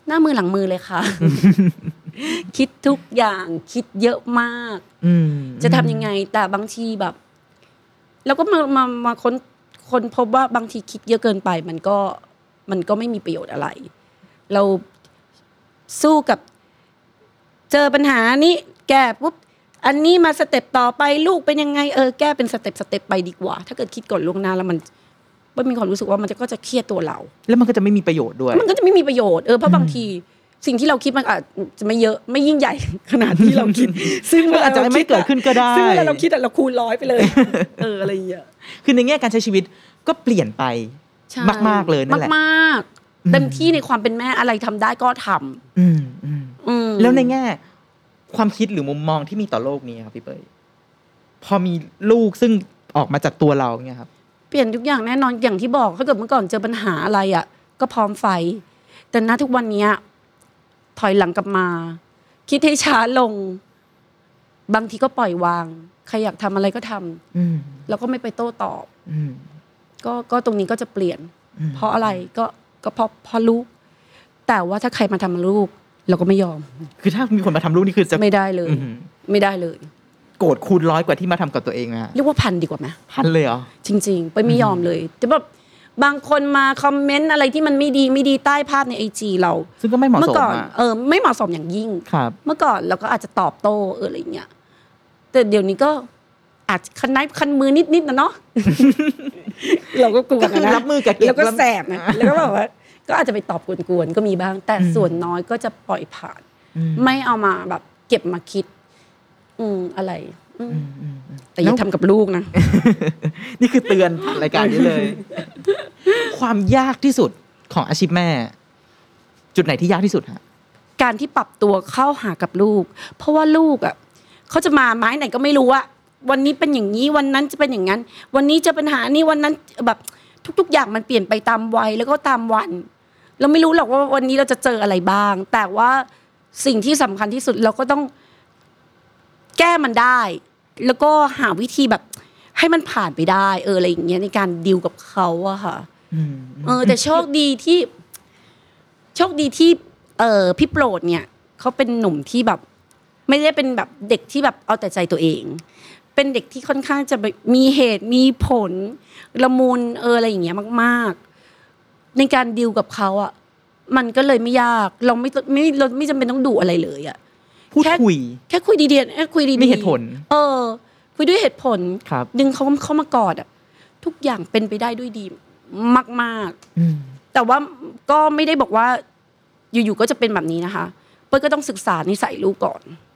หน้ามือหลังมือเลยค่ะ คิดทุกอย่างคิดเยอะมากอืมจะทำยังไง แต่บางทีแบบแล้วก็มามามาค้นคนพบว่าบางทีคิดเยอะเกินไป มันก็มันก็ไม่มีประโยชน์อะไร เราสู้กับ เจอปัญหานี้แก้ปุ๊บอันนี้มา step ต่อไปลูกเป็นยังไงเออแก้เป็น step step ไปดีกว่า ถ้าเกิดคิดก่อนล่วงหน้าแล้วมันมันมีความรู้สึกว่ามันจะก็จะเครียดตัวเรา แล้วมันก็จะไม่มีประโยชน์ด้วย มันก็จะไม่มีประโยชน์เออเพราะบางที สิ่งที่เราคิดมันอาจจะไม่เยอะไม่ยิ่งใหญ่ขนาดที่เราคิด ซึ่งมันอาจจะไม่เกิดขึ้นก็ได้ซึ่งเวลาเราคิดอะเราคูณร้อยไปเลย เอออะไรอย่างเงี้ยคือในแง่การใช้ชีวิตก็เปลี่ยนไปใช่มาก ๆเลยนั่นแหละมากๆ เต็มที่ในความเป็นแม่อะไรทำได้ก็ทำอืมอืมอืมแล้วในแง่ ความคิดหรือมุมมองที่มีต่อโลกนี้ครับพี่เป้ยพอมีลูกซึ่งออกมาจากตัวเราเนี่ยครับ เปลี่ยนทุกอย่างแน่นอนอย่างที่บอกถ้าเกิดเมื่อก่อนเจอปัญหาอะไรอะ ก็พร้อมไฟ แต่ณทุกวันเนี้ยถอยหลังกลับมา คิดให้ช้าลง บางทีก็ปล่อยวางใครอยากทำอะไรก็ทำอืมแล้วก็ไม่ไปโต้ตอบอืมก็ก็ตรงนี้ก็จะเปลี่ยนอืมเพราะอะไรก็ ก็เพราะเพราะลูก แต่ว่าถ้าใครมาทำลูก เราก็ไม่ยอม คือถ้ามีคนมาทำลูกนี่คือจะไม่ได้เลยอืมไม่ได้เลย โกรธคูณร้อยกว่าที่มาทำกับตัวเองนะฮะเรียกว่าพันดีกว่าไหมพันเลยเหรอจริง ๆ ไปไม่ยอมเลยแต่แบบบางคนมาคอมเมนต์อะไรที่มันไม่ดีไม่ดีใต้ภาพในไอจีเรา ซึ่งก็ไม่เหมาะเมื่สอมก่อนอะเออไม่เหมาะสมอย่างยิ่งครับ เมื่อก่อนเราก็อาจจะตอบโต้เอออะไรเงี้ยแต่เดี๋ยวนี้ก็ อาจคันไม้คันมือนิดๆนะเนาะเราก็กลัวก็คือนะรับมือกับเก็บแล้วก็รับแสบนะแล้วก็แบบว่า ก็อาจจะไปตอบกวนๆก็มีบ้าง แต่ส่วนน้อยก็จะปล่อยผ่านอืมไม่เอามาแบบเก็บมาคิด อืมอะไรอืมอืมอืมอืมแต่อย่าทำกับลูกนะ นี่คือเตือนผ่านรายการนี้เลย ความยากที่สุดของอาชีพแม่ จุดไหนที่ยากที่สุดฮะการที่ปรับตัวเข้าหากับลูก เพราะว่าลูกอะเขาจะมาไม้ไหนก็ไม่รู้อะ วันนี้เป็นอย่างนี้วันนั้นจะเป็นอย่างนั้น วันนี้เจะปัญหานี้วันนั้นแบบทุก ๆ อย่างมันเปลี่ยนไปตามวัยแล้วก็ตามวัน เราไม่รู้หรอกว่าวันนี้เราจะเจออะไรบ้าง แต่ว่าสิ่งที่สำคัญที่สุดเราก็ต้องแก้มันได้ แล้วก็หาวิธีแบบ ให้มันผ่านไปได้ เอออะไรอย่างเงี้ยในการดิวกับเขาอะค่ะอืมเออ แต่โชคดีที่ โชคดีที่ เออพี่โปรดเนี่ยเขาเป็นหนุ่มที่แบบ ไม่ได้เป็นแบบเด็กที่แบบเอาแต่ใจตัวเอง เป็นเด็กที่ค่อนข้างจะแบบมีเหตุมีผลละมุนเอออะไรอย่างเงี้ยมาก ๆ ในการดิวกับเขาอะมันก็เลยไม่ยากเราไม่ต้องไม่เราไม่จำเป็นต้องดุอะไรเลยอะพูดแค่คุย แค่คุยดีๆแค่คุยดีๆมีเหตุผล เออ คุยด้วยเหตุผลครับดึงเขาเข้ามากอดอะทุกอย่างเป็นไปได้ด้วยดีมากๆอืมแต่ว่าก็ไม่ได้บอกว่า อยู่ๆก็จะเป็นแบบนี้นะคะเป้ยก็ต้องศึกษานิสัยลูกก่อนอืม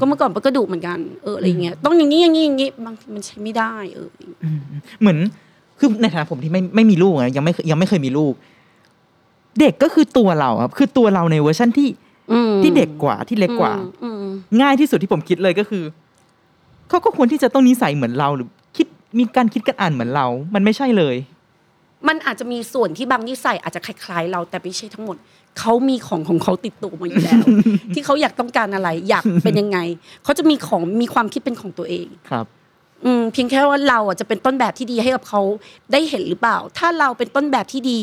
ก็เมื่อก่อนเป้ยก็ดุเหมือนกันเอออะไรเงี้ยต้องอย่างนี้อย่างนี้อย่างนี้บางทีมันใช้ไม่ได้เอออืมเหมือนคือในฐานะผมที่ไม่ไม่มีลูกนะยังไม่เคยยังไม่เคยมีลูก เด็กก็คือตัวเราครับ คือตัวเราในเวอร์ชันที่อืมที่เด็กกว่าที่เล็กกว่าอืมอืมง่ายที่สุดที่ผมคิดเลยก็คือเขาก็ควรที่จะต้องนิสัยเหมือนเราหรือ คิดมีการคิดกันอ่านเหมือนเรา มันไม่ใช่เลย มันอาจจะมีส่วนที่บางนิสัยอาจจะคล้ายๆเราแต่ไม่ใช่ทั้งหมด เขามีของของเขาติดตัวมาอยู่แล้ว ที่เขาอยากต้องการอะไร อยากเป็นยังไงเขาจะมีของมีความคิดเป็นของตัวเองครับอืมเพียงแค่ว่าเราอะจะเป็นต้นแบบที่ดีให้กับเขาได้เห็นหรือเปล่า ถ้าเราเป็นต้นแบบที่ดี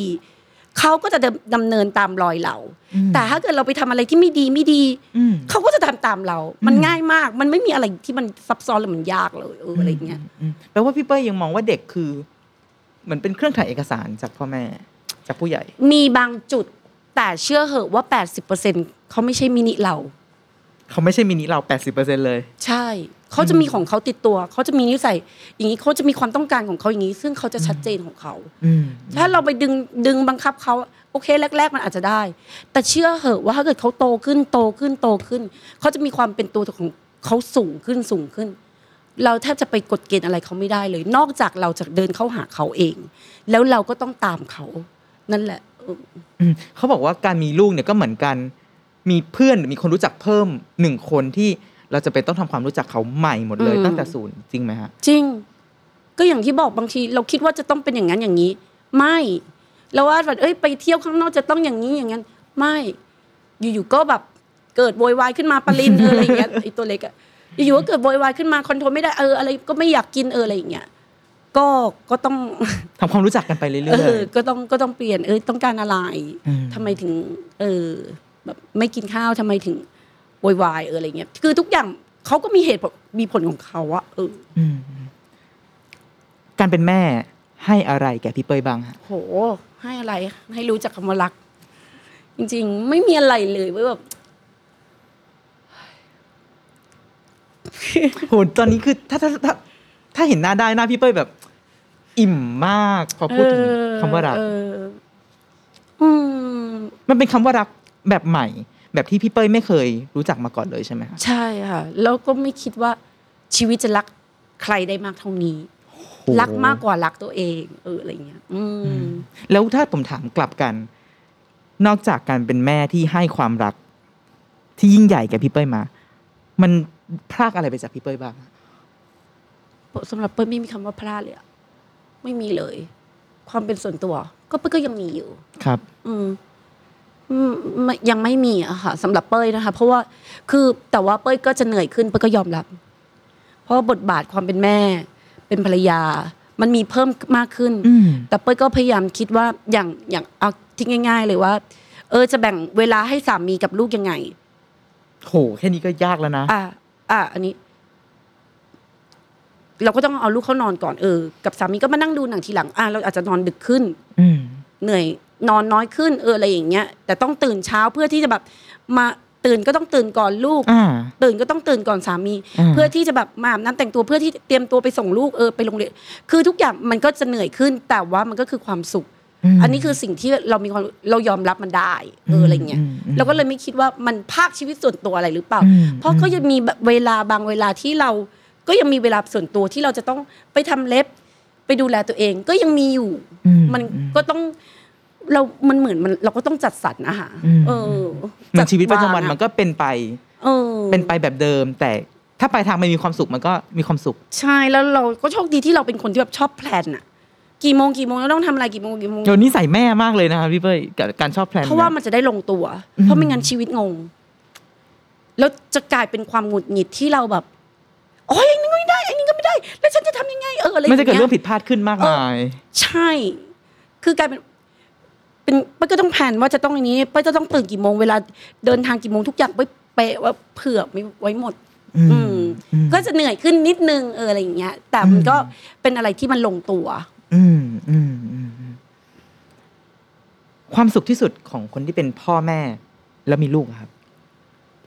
เขาก็จะดำดำเนินตามรอยเราอืมแต่ถ้าเกิดเราไปทำอะไรที่ไม่ดีไม่ดีอืมเขาก็จะทำตามเรา มันอืมง่ายมาก มันไม่มีอะไรที่มันซับซ้อนหรือมันยากเลยเอออะไรเงี้ยอืมแปลว่าพี่เป้ยยังมองว่าเด็กคือ เหมือนเป็นเครื่องถ่ายเอกสารจากพ่อแม่ จากผู้ใหญ่ มีบางจุด แต่เชื่อเหอะว่า 80%เขาไม่ใช่มินิเรา เขาไม่ใช่มินิเราแปดสิบเปอร์เซ็นเลย ใช่ เขาจะมีของเขาติดตัว เขาจะมีนิสัยอย่างนี้เขาจะมีความต้องการของเขาอย่างนี้ ซึ่งเขาจะชัดเจนของเขาอืมถ้าเราไปดึงดึงบังคับเขาโอเคแรก ๆ มันอาจจะได้ แต่เชื่อเหอะว่าถ้าเกิดเขาโตขึ้นโตขึ้นโตขึ้น เขาจะมีความเป็นตัวของเขาสูงขึ้นสูงขึ้น เราแทบจะไปกดเกณฑ์อะไรเขาไม่ได้เลย นอกจากเราจะเดินเข้าหาเขาเอง แล้วเราก็ต้องตามเขานั่นแหละ เอออืมเขาบอกว่าการมีลูกเนี่ยก็เหมือนกัน มีเพื่อนหรือมีคนรู้จักเพิ่มหนึ่งคนที่เราจะเป็นต้องทำความรู้จักเขาใหม่หมดเลย ตั้งแต่ศูนย์จริงไหมฮะจริง ก็อย่างที่บอกบางที เราคิดว่าจะต้องเป็นอย่างนั้นอย่างนี้ ไม่เราว่าแบบเอ้ยไปเที่ยวข้างนอกจะต้องอย่างนี้อย่างนั้น ไม่ อยู่ๆก็แบบเกิดโวยวายขึ้นมาปรินเอออะไรอย่างเงี้ยไอตัวเล็กอะอยู่ๆก็เกิดโวยวายขึ้นมาคอนโทรลไม่ได้เอออะไรก็ไม่อยากกินเอออะไรอย่างเงี้ย ก็ก็ต้องทำความรู้จักกันไปเรื่เออยอก็ต้องก็ต้องเปลี่ยนเออต้องการอะไรอืมทำไมถึง เออแบบไม่กินข้าวทำไมถึงโวยวายเอออะไรเงี้ยคือทุกอย่างเขาก็มีเหตุผลมีผลของเขาอะเออๆอืมการเป็นแม่ให้อะไรแก่พี่เป้ยบ้างฮะโห ให้อะไร ให้รู้จักคำว่ารัก จริง ๆ ไม่มีอะไรเลยเว้ยแบบโหตอนนี้คือถ้าถ้าถ้าถ้าเห็นหน้าได้หน้าพี่เป้ยแบบ อิ่มมากพอพูดถึงคำว่ารักเอออืมมันเป็นคำว่ารักแบบใหม่ แบบที่พี่เป้ยไม่เคยรู้จักมาก่อนเลยใช่ไหมฮะใช่ค่ะแล้วก็ไม่คิดว่าชีวิตจะรักใครได้มากเท่านี้ รักมากกว่ารักตัวเองเอออะไรเงี้ยอืมแล้วถ้าผมถามกลับกัน นอกจากการเป็นแม่ที่ให้ความรัก ที่ยิ่งใหญ่แก่พี่เป้ยมา มันพรากอะไรไปจากพี่เป้ยบ้างฮะสำหรับเปิ้ลไม่มีคำว่าพลาดเลยอะ ไม่มีเลย ความเป็นส่วนตัว ก็เปิ้ลก็ยังมีอยู่ ครับอืมอืมไม่ยังไม่มีอะค่ะสำหรับเป้ยนะคะ เพราะว่าคือแต่ว่าเป้ยก็จะเหนื่อยขึ้นเป้ยก็ยอมรับ เพราะว่าบทบาทความเป็นแม่ เป็นภรรยา มันมีเพิ่มมากขึ้น อืม แต่เป้ยก็พยายามคิดว่าอย่างอย่างเอาที่ง่าย ๆ เลยว่า เออจะแบ่งเวลาให้สามีกับลูกยังไง โห แค่นี้ก็ยากแล้วนะ อะอะอันนี้ เราก็ต้องเอาลูกเขานอนก่อนเออกับสามีก็มานั่งดูหนังทีหลังอะเราอาจจะนอนดึกขึ้นอืมเหนื่อยนอนน้อยขึ้นเอออะไรอย่างเงี้ย แต่ต้องตื่นเช้าเพื่อที่จะแบบมาตื่นก็ต้องตื่นก่อนลูกอ่าตื่นก็ต้องตื่นก่อนสามีอ่าเพื่อที่จะแบบมาอาบน้ำแต่งตัวเพื่อที่เตรียมตัวไปส่งลูกเออไปโรงเรียนคือทุกอย่างมันก็จะเหนื่อยขึ้น แต่ว่ามันก็คือความสุขมอันนี้คือสิ่งที่เรามีความเรายอมรับมันได้เอออะไรเงี้ยอืมอืมเราก็เลยไม่คิดว่ามันภาคชีวิตส่วนตัวอะไรหรือเปล่าอืมเพราะก็ยังมีแบบเวลาบางเวลาที่เรา ก็ยังมีเวลาส่วนตัวที่เราจะต้องไปทำเล็บไปดูแลตัวเองก็ยังมีอยู่อืมันก็ต้องเรา มันเหมือนมันเราก็ต้องจัดสรรนะฮะอืมเออมันชีวิตประจำวันจัดางอะมันก็เป็นไป เออ เป็นไปแบบเดิม แต่ถ้าไปลายทางไม่มีความสุขมันก็มีความสุข ใช่แล้วเราก็โชคดีที่เราเป็นคนที่แบบชอบแพลนอะกี่โมงกี่โมงเราต้องทำอะไรกี่โมงกี่โมงเดี๋ยวนี้ใส่แม่มากเลยนะครับพี่เป้ยกับการชอบแพลนเพราะว่ามันจะได้ลงตัวอืมเพราะไม่งั้นชีวิตงง แล้วจะกลายเป็นความหงุดหงิดที่เราแบบ โอ้ยอันนี้ก็ไม่ได้อันนี้ก็ไม่ได้ แล้วฉันจะทำยังไงเอออะไรมันจะเกิดย่าเรื่ยองผิดพลาดขึ้นมากมาย ใช่ คือกลายเป็นเป็นเป้ยก็ต้องแผนว่าจะต้องอย่างนี้เป้ยจะต้องตื่นกี่โมงเวลาเดินทางกี่โมงทุกอย่างเป้ยเป๊ะว่าเผื่อไม่ไว้หมด อืม อืมอืม ก็จะเหนื่อยขึ้นนิดนึงเอออะไรอย่างเงี้ย แต่มันก็เป็นอะไรที่มันลงตัว อืมอืมอืมอืมความสุขที่สุดของคนที่เป็นพ่อแม่ แล้วมีลูกอะครับ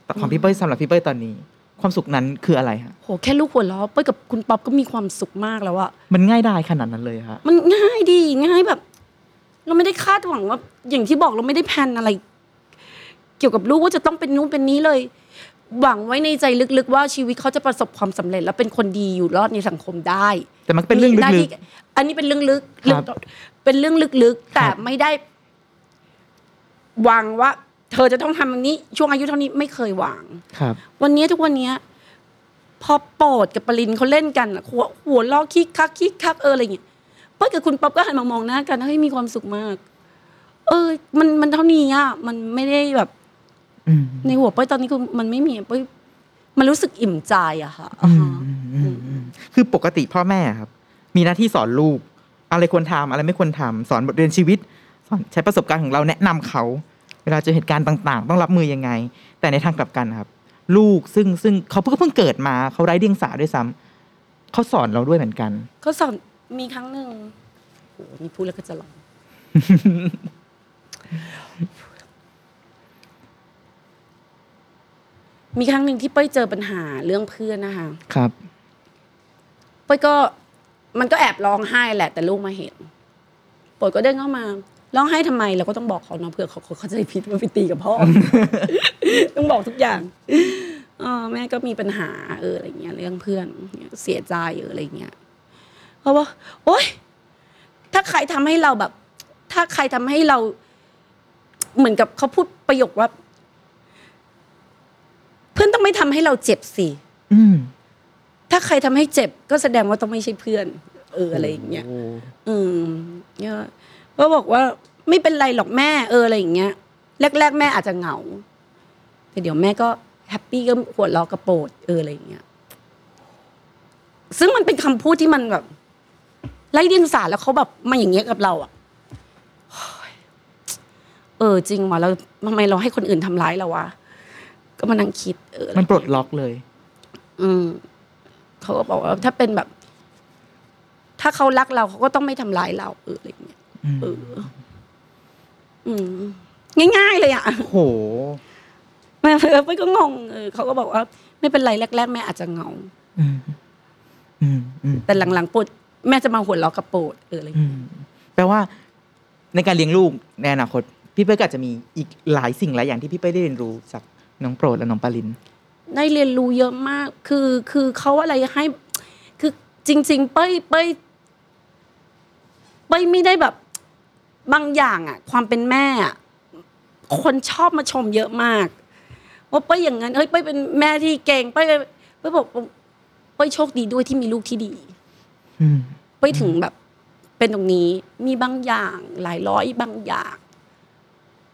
แต่ของพี่เป้ยสำหรับพี่เป้ยตอนนี้ ความสุขนั้นคืออะไรฮะโหแค่ลูกหัวเราะเป้ยกับคุณป๊อปก็มีความสุขมากแล้วอะมันง่ายได้ขนาดนั้นเลยฮะมันง่ายดีง่ายแบบ เราไม่ได้คาดหวังว่า อย่างที่บอกเราไม่ได้แพลนอะไร เกี่ยวกับลูกว่าจะต้องเป็นนู้นเป็นนี้เลย หวังไว้ในใจลึกๆ ว่าชีวิตเขาจะประสบความสำเร็จ และเป็นคนดีอยู่รอดในสังคมได้ แต่มันเป็นเรื่องหน้าลึที่กอันนี้เป็นเรื่องลึกครับเป็นเรื่องลึกๆแต่ครับไม่ได้หวังว่า เธอจะต้องทำอันนี้ ช่วงอายุเท่านี้ไม่เคยหวังๆครับ วันนี้ทุกวันนี้พอโปรดกับปรินเขาเล่นกันอะหัวหัวลอกคิกคักคิกคักเอออะไรอย่างเงี้ยเป้ยกับคุณป๊อปก็หันมามองหน้ากันให้ยมีความสุขมาก เออ มันมันเท่านี้อะมันไม่ได้แบบ อืมในหัวเป้ยตอนนี้คือมันไม่มีเป้ยมันรู้สึกอิ่มใจอะค่ะอ่าฮะ อืมอืมคือปกติพ่อแม่ครับ มีหน้าที่สอนลูก อะไรควรทำอะไรไม่ควรทำสอนบทเรียนชีวิตสอนใช้ประสบการณ์ของเราแนะนำเขา เวลาเจอเหตุการณ์ต่างๆ ต้องรับมือยังไง แต่ในทางกลับกันครับ ลูกซึ่งซึ่งเขาเพิ่งเพิ่งเกิดมาเขาไร้เดียงสาด้วยซ้ำเขาสอนเราด้วยเหมือนกันก็สอนมีครั้งหนึ่งโอ้โหนี่พูดแล้วก็จะร้องมีครั้งหนึ่งที่เป้ยเจอปัญหาเรื่องเพื่อนนะคะ ครับ เป้ยก็มันก็แอบร้องไห้แหละ แต่ลูกมาเห็นปอยก็เดินเข้ามา ร้องไห้ทำไมเราก็ต้องบอกเขาเนาะเผื่อเขาเขาเข้าใจผิดว่าไปตีกับพ่อต้องบอกทุกอย่างเออแม่ก็มีปัญหาเอออะไรเงี้ยเรื่องเพื่อนเนี่ยเสียใจเอออะไรเงี้ยเพราะว่าโอ๊ยถ้าใครทำให้เราแบบ ถ้าใครทำให้เรา เหมือนกับเขาพูดประโยคว่า เพื่อนต้องไม่ทำให้เราเจ็บสิอืมถ้าใครทำให้เจ็บ ก็แสดงว่าต้องไม่ใช่เพื่อน เอออะไรอย่างเงี้ยโอ้อืมเนี่ย ก็บอกว่าไม่เป็นไรหรอกแม่เอออะไรอย่างเงี้ยแรกๆแม่อาจจะเหงา แต่เดี๋ยวแม่ก็ happy ก็หัวเราะกระโปรดเอออะไรอย่างเงี้ยซึ่งมันเป็นคำพูดที่มันแบบไร้เดียงสาแล้วเขาแบบมาอย่างเงี้ยกับเราอะโอ้ยเออจริงว่ะเราทำไมเราให้คนอื่นทำร้ายเราวะก็มานั่งคิด เอออะไรมันปลดล็อกเลย อืมเขาก็บอกว่าถ้าเป็นแบบ ถ้าเขารักเราเขาก็ต้องไม่ทำร้ายเราเอออะไรอย่างเงี้ยอืม เออ อืม ง่ายๆเลยอะโอ้โหแม่เพื่อนก็งงเออเขาก็บอกว่า ไม่เป็นไรแรกๆแม่อาจจะเหงาอืมอืมอืมแต่หลังๆปวดแม่จะมาหัวเราะกับโปรดเอออะไรอย่างอืเงี้ยมแปลว่า ในการเลี้ยงลูกในอนาคตพี่เป้ยก็อาจจะมีอีกหลายสิ่งหลายอย่างที่พี่เป้ยได้เรียนรู้จากน้องโปรดและน้องปาลิน ได้เรียนรู้เยอะมาก คือคือเขาอะไรให้ คือจริง ๆ เป้ยเป้ยเป้ยไม่ได้แบบ บางอย่างอะ ความเป็นแม่อะคนชอบมาชมเยอะมาก ว่าเป้ยอย่างนั้นเฮ้ยเป้ยเป็นแม่ที่เก่งเป้ยเป้ยบอกเป้ยโชคดีด้วยที่มีลูกที่ดีอืมเป้ยถึงแบบเป็นตรงนี้มีบางอย่างหลายร้อยบางอย่าง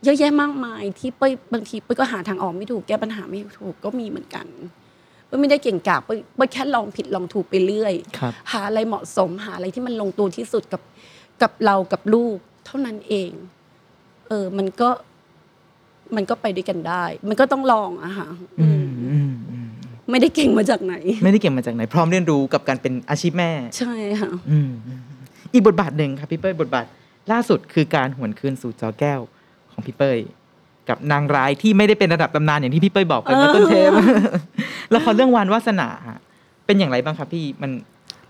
เยอะแยะมากมาย ที่เป้ยบางทีเป้ยก็หาทางออกไม่ถูกแก้ปัญหาไม่ถูกก็มีเหมือนกันเป้ยไม่ได้เก่งกาจเป้ยเป้ยแค่ลองผิดลองถูกไปเรื่อยครับหาอะไรเหมาะสมหาอะไรที่มันลงตัวที่สุดกับกับเรากับลูก เท่านั้นเอง เออ มันก็ มันก็ไปด้วยกันได้ มันก็ต้องลองอะค่ะอืมอืมอืมไม่ได้เก่งมาจากไหน ไม่ได้เก่งมาจากไหน พร้อมเรียนรู้กับการเป็นอาชีพแม่ ใช่ค่ะอืมอืมอีกบทบาทหนึ่งครับพี่เป้ยบทบาท ล่าสุดคือการหวนคืนสู่จอแก้วของพี่เป้ยกับนางร้ายที่ไม่ได้เป็นระดับตำนานอย่างที่พี่เป้ยบอกไปเมื่อต้นเทปละครเรื่องวานวาสนาฮะเป็นอย่างไรบ้างครับพี่มัน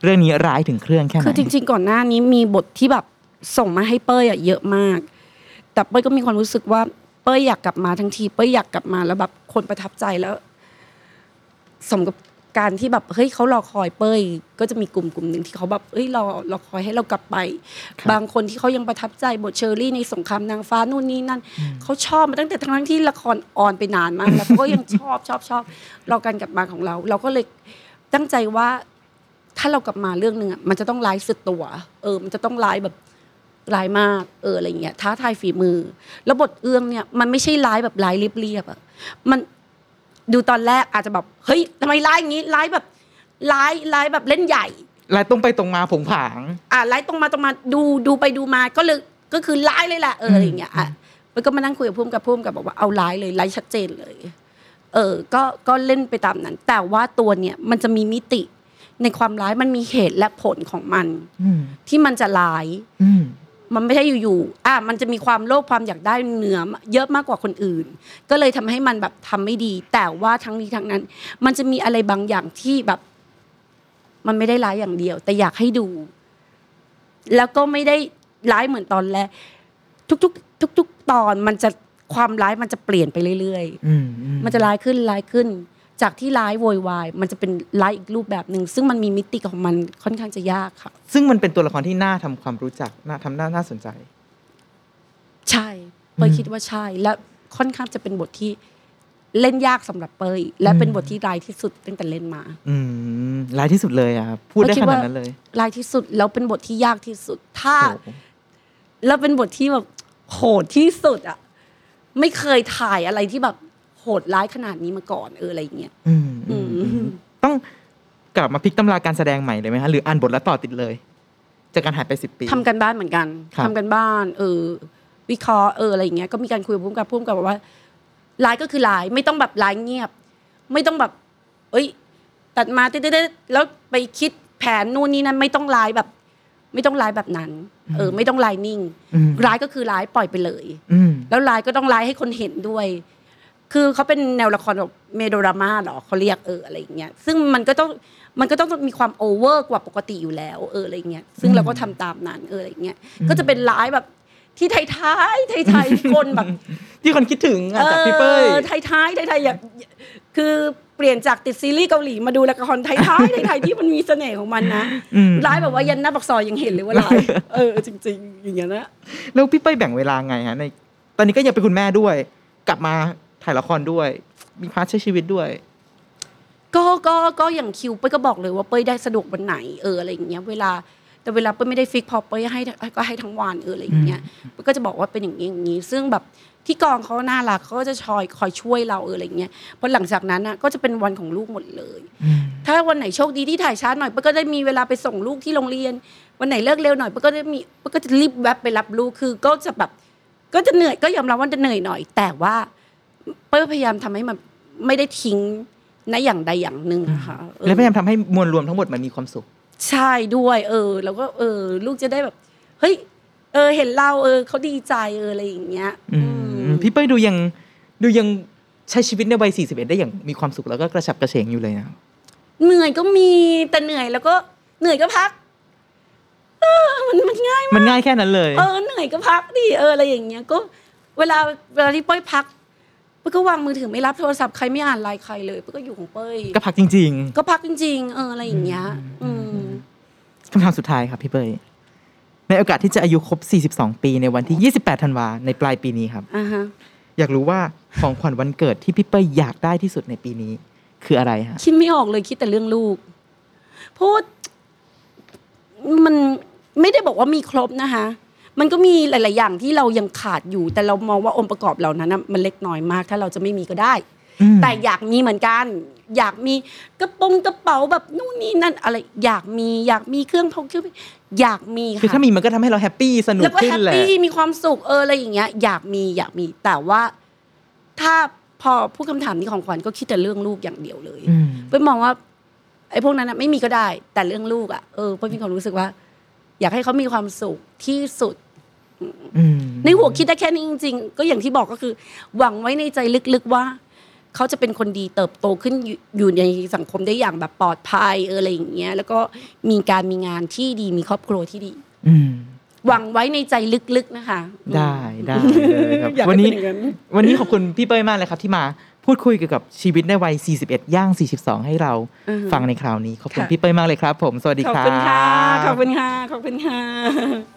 เรื่องนี้ร้ายถึงเครื่องแค่ไหนคือจริง ๆ ก่อนหน้านี้มีบทที่แบบ ส่งมาให้เป้ยอะเยอะมาก แต่เป้ยก็มีความรู้สึกว่า เป้ยอยากกลับมาทั้งที เป้ยอยากกลับมาแล้วแบบคนประทับใจแล้วสมกับการที่แบบเฮ้ยเขารอคอยเป้ยก็จะมีกลุ่มกลุ่มหนึ่งที่เขาแบบเฮ้ยรอรอคอยให้เรากลับไปครับบางคนที่เขายังประทับใจบทเชอรี่ในสงครามนางฟ้านู่นนี่นั่นเขาชอบมาตั้งแต่ทั้งที่ละครออนไปนานมากแล้วเขาก็ยังชอบชอบชอบรอการกลับมาของเรา เราก็เลยตั้งใจว่าถ้าเรากลับมาเรื่องหนึ่งอะมันจะต้องร้ายสุดตัว เออ มันจะต้องร้ายแบบ ร้ายมากเอออะไรเงี้ยท้าทายฝีมือ แล้วบทเอื้องเนี่ยมันไม่ใช่ร้ายแบบร้ายเรียบๆอะมันดูตอนแรกอาจจะแบบเฮ้ยทำไมร้ายอย่างนี้ร้ายแบบร้ายร้ายแบบเล่นใหญ่ลายตรงไปตรงมาผงผาง อะไล่ตรงมาตรงมาดูดูไปดูมาก็เลยก็คือไล่เลยแหละเอออะไรอย่างเงี้ยอะมันก็มานั่งคุยกับพุ่มกับพุ่มกับบอกว่าเอาไล่เลยไล่ชัดเจนเลย เออ ก็ก็เล่นไปตามนั้น แต่ว่าตัวเนี่ยมันจะมีมิติในความร้ายมันมีเหตุและผลของมันอืมที่มันจะร้ายอื มมันไม่ใช่อยู่ๆอะมันจะมีความโลภความอยากได้เหนือเยอะมากกว่าคนอื่น ก็เลยทำให้มันแบบทำไม่ดี แต่ว่าทั้งนี้ทั้งนั้น มันจะมีอะไรบางอย่างที่แบบ มันไม่ได้ร้ายอย่างเดียว แต่อยากให้ดู แล้วก็ไม่ได้ร้ายเหมือนตอนแรกทุกๆ ทุก ๆ ตอนมันจะความร้ายมันจะเปลี่ยนไปเรื่อยอืมอืๆมันจะร้ายขึ้นร้ายขึ้น จากที่ร้ายโวยวายมันจะเป็นร้ายอีกรูปแบบหนึ่งซึ่งมันมีมิติของมันค่อนข้างจะยากค่ะ ซึ่งมันเป็นตัวละครที่น่าทำความรู้จักน่าทำน่าน่าสนใจ ใช่เปยคิดว่าใช่และค่อนข้างจะเป็นบทที่เล่นยากสำหรับเปยและเป็นบทที่ร้ายที่สุดตั้งแต่เล่นมา อืมร้ายที่สุดเลยอะครับพูดได้คิขดว่านาดนั้นเลยร้ายที่สุดแล้วเป็นบทที่ยากที่สุด ถ้าโอ้โหแล้วเป็นบทที่แบบโหดที่สุดอะไม่เคยถ่ายอะไรที่แบบโหดร้ายขนาดนี้มาก่อนเอออะไรอย่างเงี้ยอืมอืมอืมอืมต้องกลับมาพลิกตำราการแสดงใหม่เลยไหมฮะหรืออ่านบทแล้วต่อติดเลยจากการหายไปสิบปีทำกันบ้านเหมือนกันครับทำกันบ้าน เออ วิเคราะห์เอออะไรอย่างเงี้ยก็มีการคุยกับพุ่มกับพุ่มกับบอกว่าร้ายก็คือร้ายไม่ต้องแบบร้ายเงียบ ไม่ต้องแบบ เอ้ย ตัดมาเต้ๆแล้วไปคิดแผนนู่นนี่นั่นไม่ต้องร้ายแบบ ไม่ต้องร้ายแบบนั้น เออ ไม่ต้องร้ายนิ่งอืมร้ายก็คือร้ายปล่อยไปเลยอืมแล้วร้ายก็ต้องร้ายให้คนเห็นด้วย คือเขาเป็นแนวละครแบบเมโดรามาเหรอเขาเรียกเอออะไรอย่างเงี้ยซึ่งมันก็ต้องมันก็ต้องมีความโอเวอร์กว่าปกติอยู่แล้วเอออะไรเงี้ยซึ่งเราก็ทำตามนั้นเอออะไรเงี้ยก็จะเป็นร้ายแบบที่ไทยท้ายไทยไทยๆคนแบบ ที่คนคิดถึงอะจากพี่เป้ยออไทยท้ายไทยไทยๆอย่างคือเปลี่ยนจากติดซีรีส์เกาหลีมาดูละครไทยท้ายไทยไทยๆที่มันมีเสน่ห์ของมันนะอืมร้ายแบบว่ายันหน้าปักซอยยังเห็นเลยว่าร้ายเออจริง ๆ อย่างเงี้ยนะแล้วพี่เป้ยแบ่งเวลาไงฮะในตอนนี้ก็ยังเป็นคุณแม่ด้วย กลับมา ถ่ายละครด้วย มี part ใช้ชีวิตด้วย ก็ก็ก็อย่างคิวเป้ยก็บอกเลยว่าเป้ยได้สะดวกวันไหนเอออะไรอย่างเงี้ยเวลาแต่เวลาเป้ยไม่ได้ fix พอเป้ยให้ก็ให้ทั้งวันเอออะไรอย่างเงี้ยเป้ยก็จะบอกว่าเป็นอย่างนี้อย่างนี้ ซึ่งแบบที่กองเขาน่ารักเขาก็จะคอยคอยช่วยเราเอออะไรอย่างเงี้ยพอหลังจากนั้นน่ะก็จะเป็นวันของลูกหมดเลย ถ้าวันไหนโชคดีที่ถ่ายช้าหน่อยเป้ยก็ได้มีเวลาไปส่งลูกที่โรงเรียน วันไหนเลิกเร็วหน่อยเป้ยก็ได้มีเป้ยก็จะรีบแวบไปรับลูกคือก็จะแบบก็จะเหนื่อยก็ยอมรับว่าจะเหนื่อยหน่อย แต่ว่า เป้ยพยายามทำให้มันไม่ได้ทิ้งในอย่างใดอย่างหนึ่งนะคะเออแล้วพยายามทำให้มวลรวมทั้งหมดมันมีความสุข ใช่ด้วย เออ แล้วก็เออ ลูกจะได้แบบ เฮ้ย เออ เห็นเราเออเขาดีใจเอออะไรอย่างเงี้ยอือืมมพี่เป้ยดูยังดูยังใช้ชีวิตในวัย41ได้อย่างมีความสุขแล้วก็กระฉับกระเฉงอยู่เลยนะเหนื่อยก็มีแต่เหนื่อยแล้วก็เหนื่อยก็พักเออมันมันง่ายมันง่ายแค่นั้นเลย เออเหนื่อยก็พักดิเอออะไรอย่างเงี้ยก็ เวลาเวลาที่เป้ยพักเป้ยก็วางมือถือไม่รับโทรศัพท์ใครไม่อ่านไลน์ใครเลยเป้ยก็อยู่ของเป้ยก็พักจริงก็พักจริง ๆ เอออะไรอย่างเงี้ยอืมๆคำถามสุดท้ายครับพี่เป้ยในโอกาสที่จะอายุครบ 42 ปีในวันที่ 28 ธันวาในปลายปีนี้ครับ อ่าฮะอยากรู้ว่าของขวัญวันเกิดที่พี่เป้ยอยากได้ที่สุดในปีนี้ คืออะไรฮะ คิดไม่ออกเลยคิดแต่เรื่องลูกเพราะว่ามันไม่ได้บอกว่ามีครบนะคะ มันก็มีหลาย ๆ อย่างที่เรายังขาดอยู่ แต่เรามองว่าองค์ประกอบเหล่านั้นน่ะมันเล็กน้อยมาก ถ้าเราจะไม่มีก็ได้อืมแต่อยากมีเหมือนกัน อยากมีกระโปรงกระเป๋าแบบนู่นนี่นั่นอะไรอยากมีอยากมีเครื่องพกเครื่องอยากมีคือค่ะถ้ามีมันก็ทำให้เราแฮปปี้สนุกแล้วก็ขึ้แฮนปแหละปี้มีความสุขเอออะไรอย่างเงี้ย อยากมีอยากมีแต่ว่าถ้าพอพูดคำถามนี้ของขวัญก็คิดแต่เรื่องลูกอย่างเดียวเลยอืมเป้ยมองว่าไอ้พวกนั้นนะไม่มีก็ได้ แต่เรื่องลูกอะเออเป้ยมีความรู้สึกว่า อยากให้เขามีความสุขที่สุดอืม ในหัวคิดได้แค่นี้จริง ๆ ก็อย่างที่บอกก็คือ หวังไว้ในใจลึกๆว่า เขาจะเป็นคนดีเติบโตขึ้นอยู่อยู่ในสังคมได้อย่างแบบปลอดภัยเอออะไรอย่างเงี้ย แล้วก็มีการมีงานที่ดีมีครอบครัวที่ดี อืมหวังไว้ในใจลึกๆนะคะ ได้ได้เลยครับอยากให้วันนี้เป็นอย่างนั้นวันนี้ขอบคุณพี่เป้ยมากเลยครับที่มาพูดคุยเกี่ยวกับชีวิตในวัย 41 ย่าง 42 ให้เราอือฮึฟังในคราวนี้ ขอบคุณค่ะพี่เป้ยมากเลยครับ ผม สวัสดีขอบครับคุณค่ะ ขอบคุณค่ะ ขอบคุณค่ะ